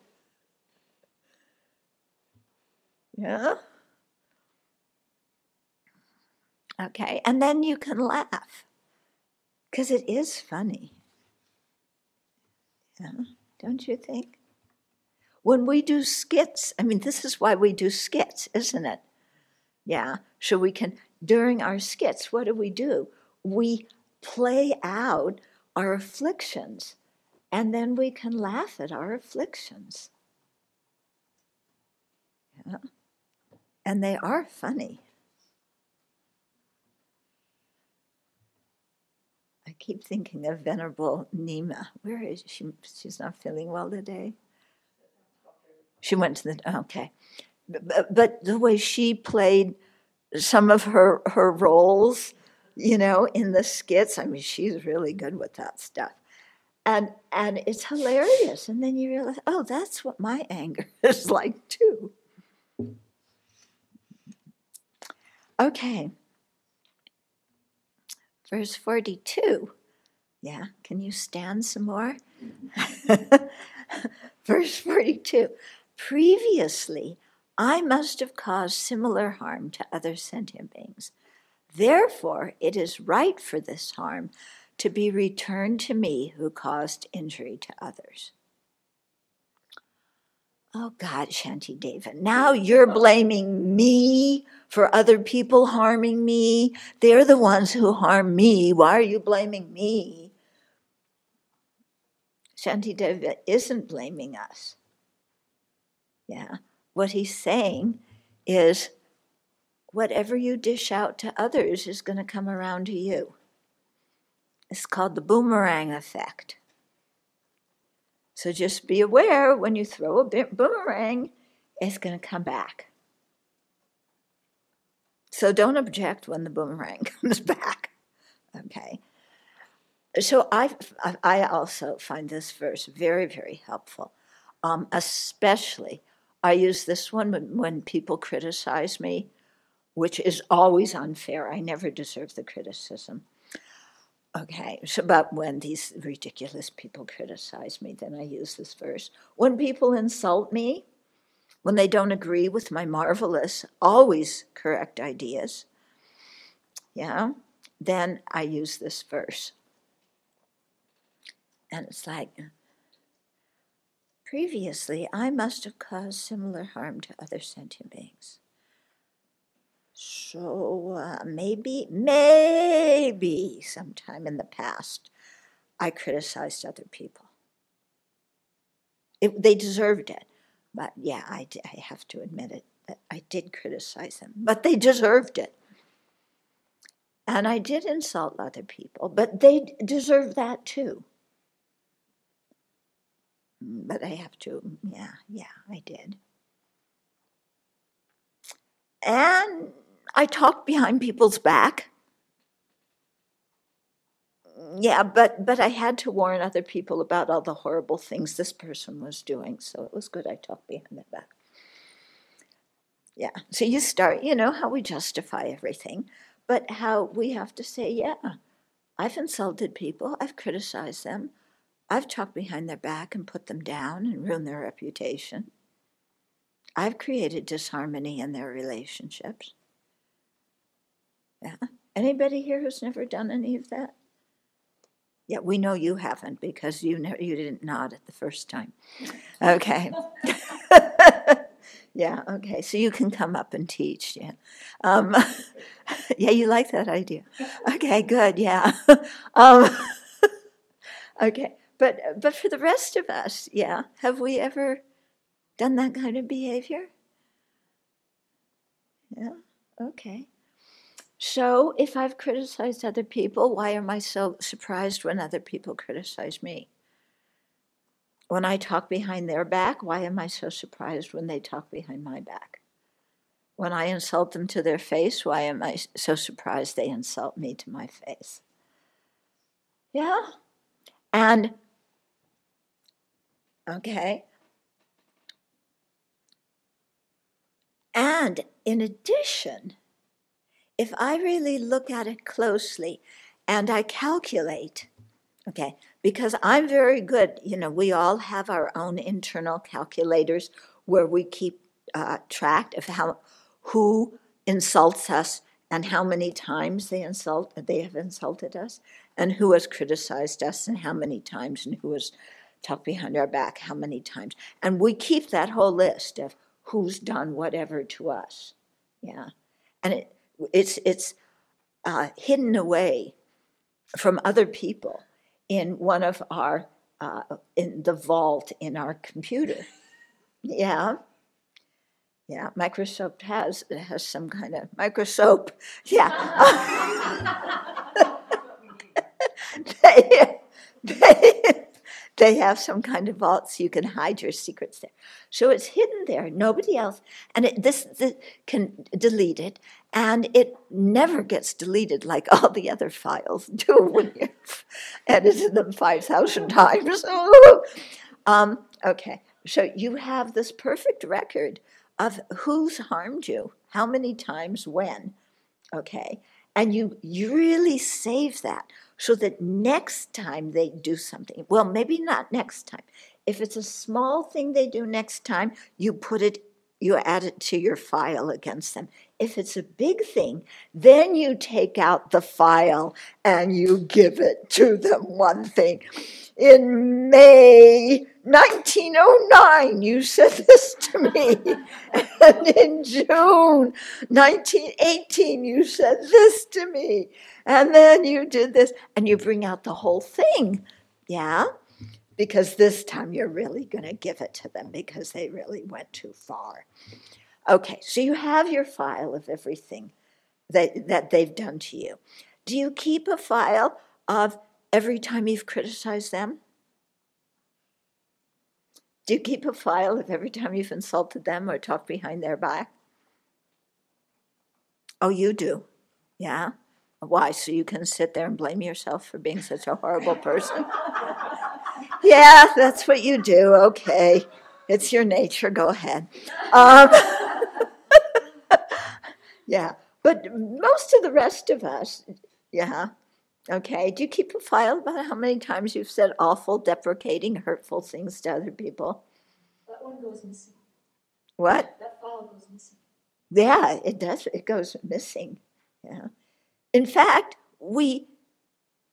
Yeah. Okay, and then you can laugh because it is funny. Yeah, don't you think? When we do skits, I mean, this is why we do skits, isn't it? Yeah, so we can, during our skits, what do we do? We play out our afflictions and then we can laugh at our afflictions. Yeah. And they are funny. I keep thinking of Venerable Nyima. Where is she? She's not feeling well today. She went to the okay, but, but the way she played some of her her roles, you know, in the skits. I mean, she's really good with that stuff, and and it's hilarious. And then you realize, oh, that's what my anger is like too. Okay. Verse 42. Yeah, can you stand some more? Verse 42. Previously, I must have caused similar harm to other sentient beings. Therefore, it is right for this harm to be returned to me who caused injury to others. Oh God, Shantideva, now you're blaming me for other people harming me. They're the ones who harm me. Why are you blaming me? Shantideva isn't blaming us. Yeah. What he's saying is whatever you dish out to others is going to come around to you. It's called the boomerang effect. So just be aware when you throw a boomerang, it's going to come back. So don't object when the boomerang comes back. Okay. So I, I also find this verse very, very helpful. Um, especially, I use this one when, when people criticize me, which is always unfair. I never deserve the criticism. Okay, so but when these ridiculous people criticize me, then I use this verse. When people insult me, when they don't agree with my marvelous, always correct ideas, yeah, then I use this verse. And it's like, previously I must have caused similar harm to other sentient beings. So uh, maybe, maybe sometime in the past, I criticized other people. It, they deserved it. But yeah, I, I have to admit it that I did criticize them, but they deserved it. And I did insult other people, but they deserved that too. But I have to, yeah, yeah, I did. And I talked behind people's back. Yeah, but but I had to warn other people about all the horrible things this person was doing, so it was good I talked behind their back. Yeah, so you start, you know, how we justify everything, but how we have to say, yeah, I've insulted people, I've criticized them, I've talked behind their back and put them down and ruined their reputation. I've created disharmony in their relationships. Yeah. Anybody here who's never done any of that? Yeah, we know you haven't because you ne- you didn't nod at the first time. Okay. yeah. Okay. So you can come up and teach. Yeah. Um, yeah, you like that idea. Okay. Good. Yeah. Um, okay. But uh, but for the rest of us, yeah, have we ever done that kind of behavior? Yeah. Okay. So, if I've criticized other people, why am I so surprised when other people criticize me? When I talk behind their back, why am I so surprised when they talk behind my back? When I insult them to their face, why am I so surprised they insult me to my face? Yeah? And, okay. And in addition, if I really look at it closely and I calculate, okay, because I'm very good, you know, we all have our own internal calculators where we keep uh, track of how who insults us and how many times they insult they have insulted us and who has criticized us and how many times and who has talked behind our back how many times and we keep that whole list of who's done whatever to us yeah and it it's it's uh, hidden away from other people in one of our uh, in the vault in our computer. Yeah. Yeah, Microsoft has it has some kind of Microsoft. Yeah. they, they, they have some kind of vault so you can hide your secrets there. So it's hidden there, nobody else, and it, this, this can delete it, and it never gets deleted like all the other files do when you've edited them 5,000 times. um, okay, so you have this perfect record of who's harmed you, how many times, when, okay, and you, you really save that so that next time they do something, well, maybe not next time. If it's a small thing they do next time, you put it you add it to your file against them. If it's a big thing, then you take out the file and you give it to them one thing. In May 1909, you said this to me. and in June 1918, you said this to me. And then you did this, and you bring out the whole thing. Yeah? Because this time you're really going to give it to them because they really went too far. Okay, so you have your file of everything that, that they've done to you. Do you keep a file of every time you've criticized them? Do you keep a file of every time you've insulted them or talked behind their back? Oh, you do. Yeah? Why? So you can sit there and blame yourself for being such a horrible person? yeah, that's what you do. Okay. It's your nature. Go ahead. Um, yeah. But most of the rest of us, yeah. Okay. Do you keep a file about how many times you've said awful, deprecating, hurtful things to other people? That one goes missing. What? That file goes missing. Yeah, it does. It goes missing. Yeah. In fact, we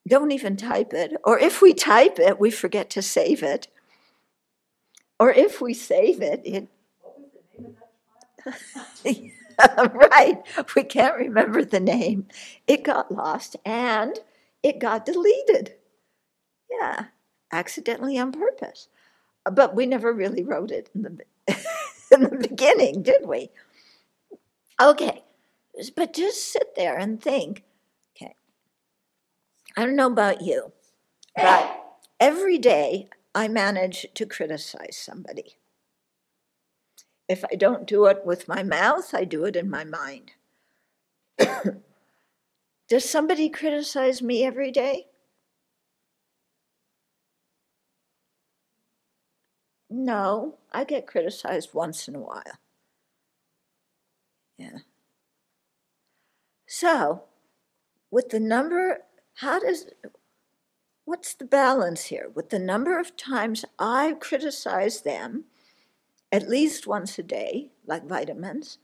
don't even type it, or if we type it, we forget to save it. Or if we save it, it. right, we can't remember the name. It got lost and it got deleted. Yeah, accidentally on purpose. But we never really wrote it in the, in the beginning, did we? Okay, but just sit there and think I don't know about you, but every day I manage to criticize somebody. If I don't do it with my mouth, I do it in my mind. Does somebody criticize me every day? No, I get criticized once in a while. Yeah. So, with the number how does what's the balance here with the number of times I criticize them at least once a day, like vitamins,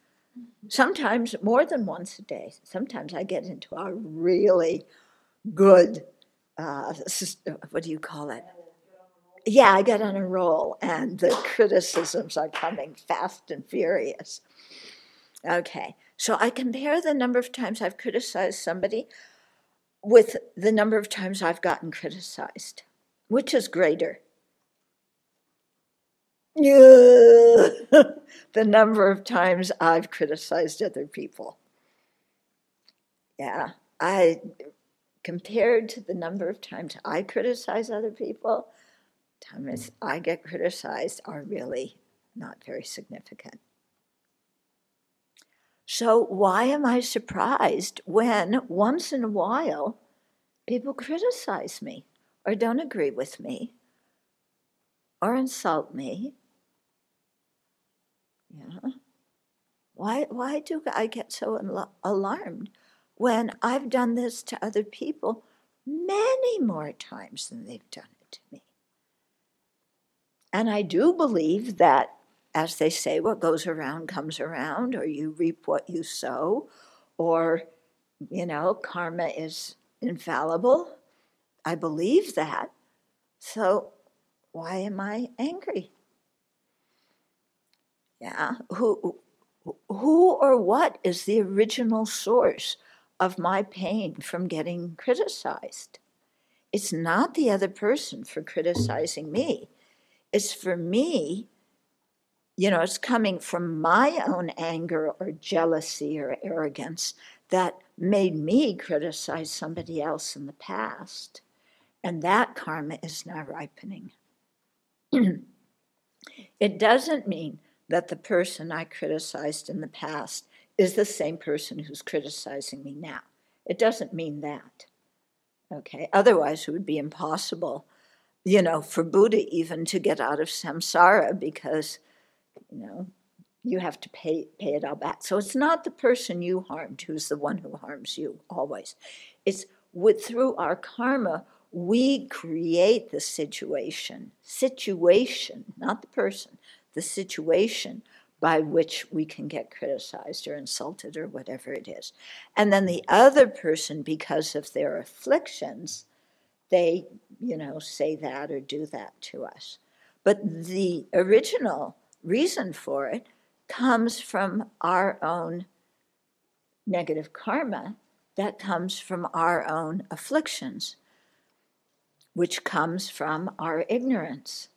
sometimes more than once a day. Sometimes I get into a really good, uh, what do you call it? Yeah, I get on a roll, and the criticisms are coming fast and furious. Okay, so I compare the number of times I've criticized somebody with the number of times I've gotten criticized. Which is greater? the number of times I've criticized other people. Yeah, I compared to the number of times I criticize other people, times I get criticized are really not very significant. So, why am I surprised when once in a while people criticize me or don't agree with me or insult me? Yeah. Why, why do I get so alarmed when I've done this to other people many more times than they've done it to me? And I do believe that as they say, what goes around comes around, or you reap what you sow, or, you know, karma is infallible. I believe that. So why am I angry? Yeah, who, who or what is the original source of my pain from getting criticized? It's not the other person for criticizing me. It's for me you know, it's coming from my own anger or jealousy or arrogance that made me criticize somebody else in the past. And that karma is now ripening. it doesn't mean that the person I criticized in the past is the same person who's criticizing me now. It doesn't mean that. Okay, otherwise, it would be impossible, you know, for Buddha even to get out of samsara because you know, you have to pay pay it all back. So it's not the person you harmed who's the one who harms you always. It's with through our karma we create the situation, situation, not the person, the situation by which we can get criticized or insulted or whatever it is. And then the other person, because of their afflictions, they, you know, say that or do that to us. But the original reason for it comes from our own negative karma that comes from our own afflictions, which comes from our ignorance.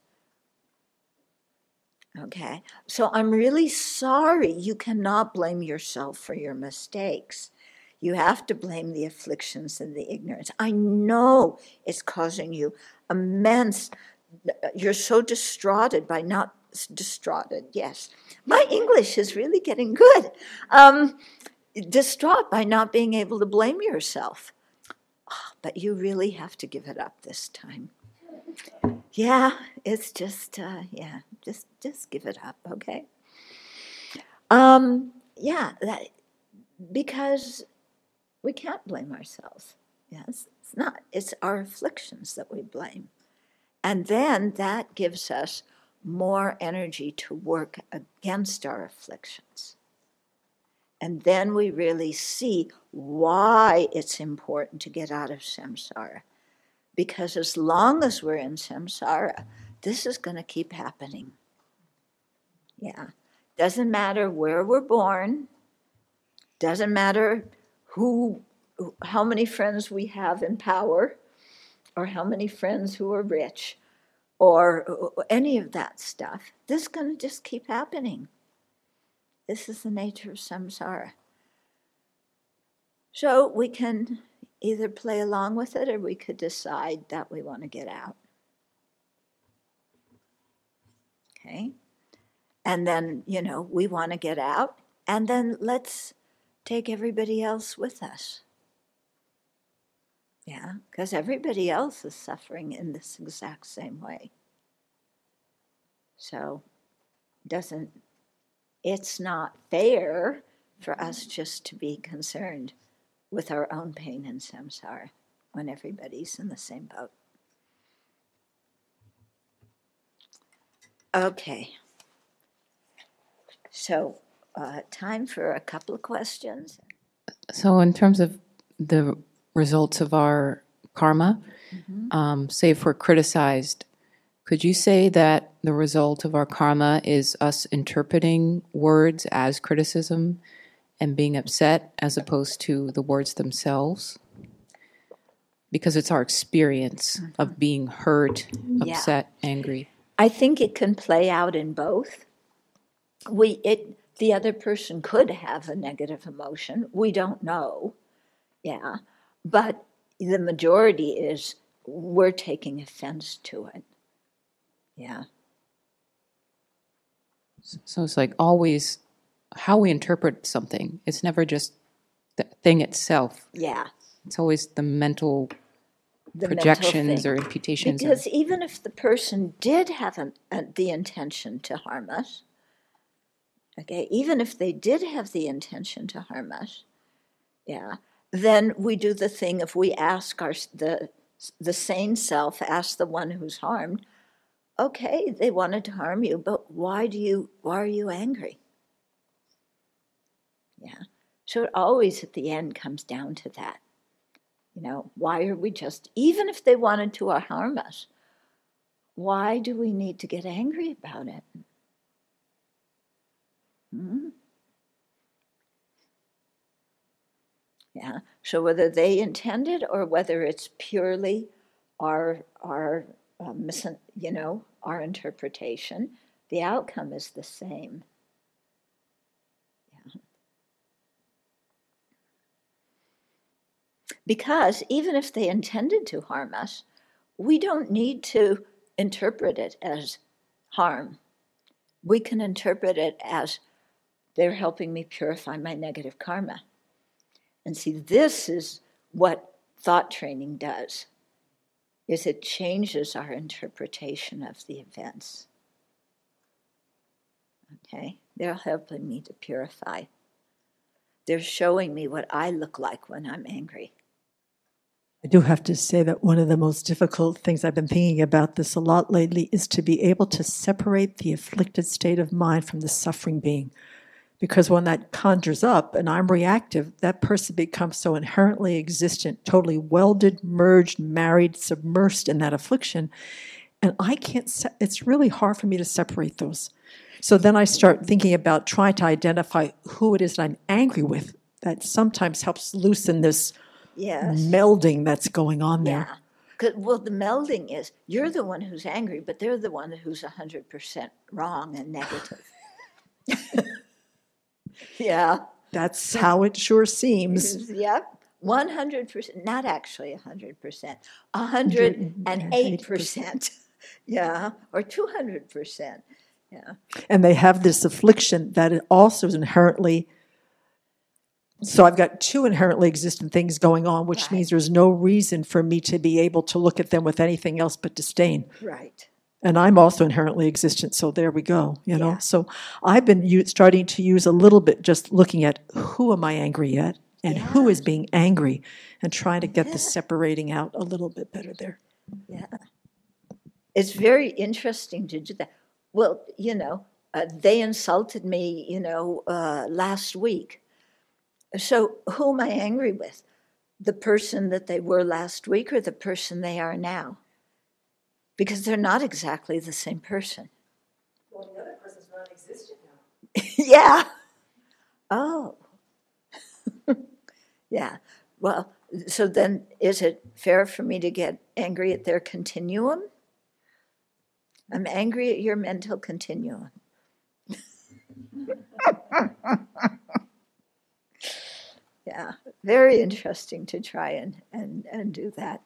Okay, so I'm really sorry you cannot blame yourself for your mistakes. You have to blame the afflictions and the ignorance. I know it's causing you immense, you're so distraughted by not, distraughted, yes. My English is really getting good. Um, distraught by not being able to blame yourself. Oh, but you really have to give it up this time. Yeah, it's just uh, yeah, just just give it up, okay? Um, yeah, that because we can't blame ourselves. Yes, it's not. It's our afflictions that we blame, and then that gives us more energy to work against our afflictions. And then we really see why it's important to get out of samsara. Because as long as we're in samsara, this is going to keep happening. Yeah. Doesn't matter where we're born, doesn't matter who, how many friends we have in power, or how many friends who are rich, or any of that stuff. This is going to just keep happening. This is the nature of samsara. So we can either play along with it or we could decide that we want to get out. Okay? And then, you know, we want to get out, and then let's take everybody else with us. Yeah, because everybody else is suffering in this exact same way. So, doesn't it's not fair for us just to be concerned with our own pain and samsara when everybody's in the same boat. Okay. So, uh, time for a couple of questions. So, in terms of the results of our karma, um, say if we're criticized, could you say that the result of our karma is us interpreting words as criticism and being upset as opposed to the words themselves? Because it's our experience of being hurt, Yeah. upset, angry. I think it can play out in both. We it the other person could have a negative emotion. We don't know. Yeah. But the majority is we're taking offense to it. Yeah. So it's like always how we interpret something. It's never just the thing itself. Yeah. It's always the mental The projections thing. or imputations. Because even if the person did have an, uh, the intention to harm us, okay, even if they did have the intention to harm us, yeah, then we do the thing if we ask our the the sane self, ask the one who's harmed, okay, they wanted to harm you, but why do you why are you angry? Yeah. So it always at the end comes down to that. You know, why are we just, even if they wanted to harm us, why do we need to get angry about it? Hmm? Yeah. So whether they intended or whether it's purely our our uh, mis- you know our interpretation, the outcome is the same. Yeah. Because even if they intended to harm us, we don't need to interpret it as harm. We can interpret it as they're helping me purify my negative karma. And see, this is what thought training does. Is it changes our interpretation of the events. Okay? They're helping me to purify. They're showing me what I look like when I'm angry. I do have to say that one of the most difficult things I've been thinking about this a lot lately is to be able to separate the afflicted state of mind from the suffering being. Because when that conjures up and I'm reactive, that person becomes so inherently existent, totally welded, merged, married, submersed in that affliction. And I can't, se- it's really hard for me to separate those. So then I start thinking about trying to identify who it is that I'm angry with. That sometimes helps loosen this Yes. melding that's going on there. Yeah. well, the melding is you're the one who's angry, but they're the one who's 100% wrong and negative. yeah. That's how it sure seems. Yep. 100%, not actually 100%, 108%. Yeah. Or 200%. Yeah. And they have this affliction that it also is inherently. So I've got two inherently existent things going on, which Right. means there's no reason for me to be able to look at them with anything else but disdain. Right. And I'm also inherently existent, so there we go. You know, Yeah. so I've been u- starting to use a little bit just looking at who am I angry at and who is being angry, and trying to get the separating out a little bit better there. Yeah. It's very interesting to do that. Well, you know, uh, they insulted me, you know, uh, last week. So who am I angry with? The person that they were last week or the person they are now? Because they're not exactly the same person. Well, the other person's non existent now. yeah. Oh. yeah. Well, so then is it fair for me to get angry at their continuum? I'm angry at your mental continuum. yeah, very interesting to try and, and, and do that.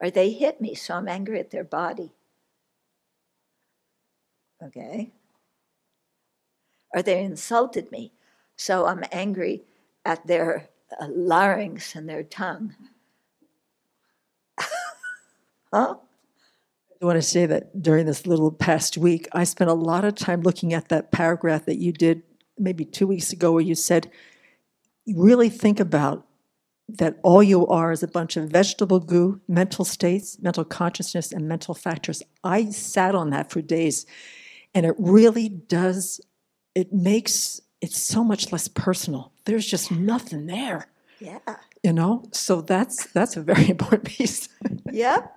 Or they hit me, so I'm angry at their body. Okay or they insulted me. So I'm angry at their uh, larynx and their tongue. huh? I want to say that during this little past week, I spent a lot of time looking at that paragraph that you did maybe two weeks ago, where you said, really think about that all you are is a bunch of vegetable goo, mental states, mental consciousness, and mental factors. I sat on that for days, and it really does, it makes it so much less personal. There's just nothing there, Yeah. you know? So that's that's a very important piece. Yep.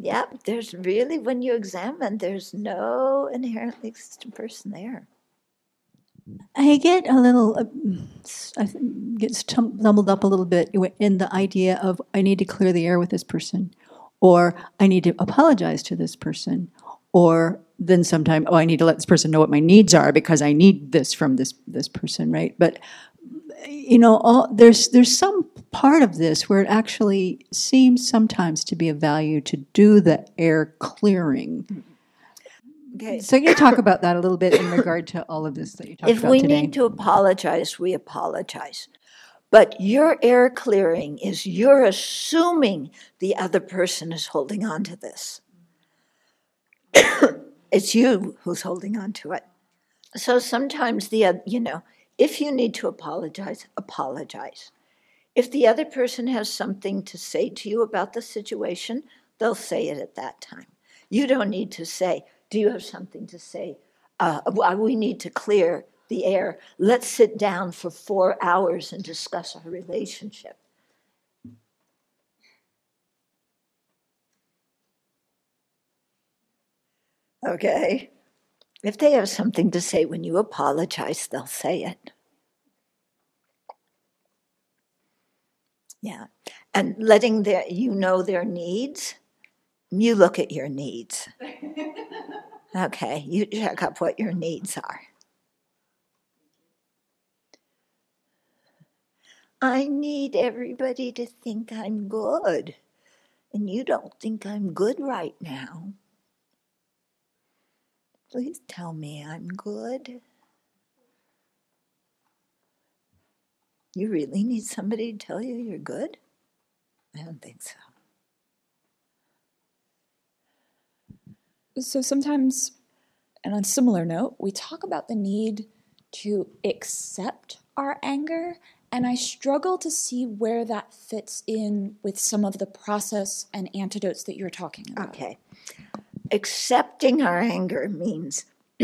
Yep. There's really, when you examine, there's no inherently existent person there. I get a little, uh, I get stumbled up a little bit in the idea of I need to clear the air with this person, or I need to apologize to this person, or then sometimes oh I need to let this person know what my needs are because I need this from this this person, right? But you know, all, there's there's some part of this where it actually seems sometimes to be of value to do the air clearing. Okay. So you talk about that a little bit in regard to all of this that you talked If about If we today. need to apologize, we apologize. But your air clearing is you're assuming the other person is holding on to this. it's you who's holding on to it. So sometimes the you know, if you need to apologize, apologize. If the other person has something to say to you about the situation, they'll say it at that time. You don't need to say, "Do you have something to say?" Uh, we need to clear the air. Let's sit down for four hours and discuss our relationship. Okay? If they have something to say when you apologize, they'll say it. Yeah. And letting their, you know their needs, you look at your needs. Okay, you check up what your needs are. I need everybody to think I'm good, and you don't think I'm good right now. Please tell me I'm good. You really need somebody to tell you you're good? I don't think so. So sometimes, and on a similar note, we talk about the need to accept our anger And I struggle to see where that fits in with some of the process and antidotes that you're talking about. Okay. Accepting our anger means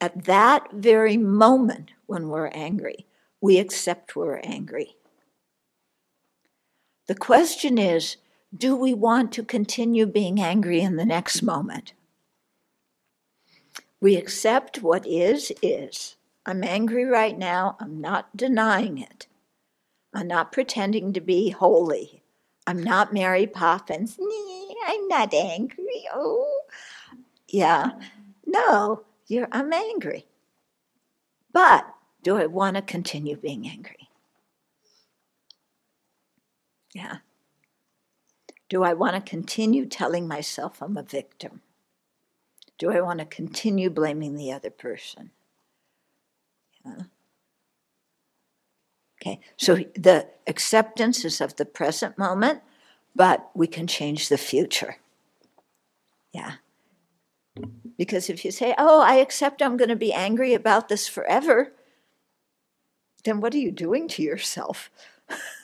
at that very moment when we're angry, we accept we're angry. The question is do we want to continue being angry in the next moment? We accept what is, is. I'm angry right now. I'm not denying it. I'm not pretending to be holy. I'm not Mary Poppins. Nee, I'm not angry. Oh, yeah. No, you're, I'm angry. But do I want to continue being angry? Yeah. Do I want to continue telling myself I'm a victim? Do I want to continue blaming the other person? Yeah. Okay, so the acceptance is of the present moment, but we can change the future. Yeah. Because if you say, oh, I accept I'm going to be angry about this forever, then what are you doing to yourself?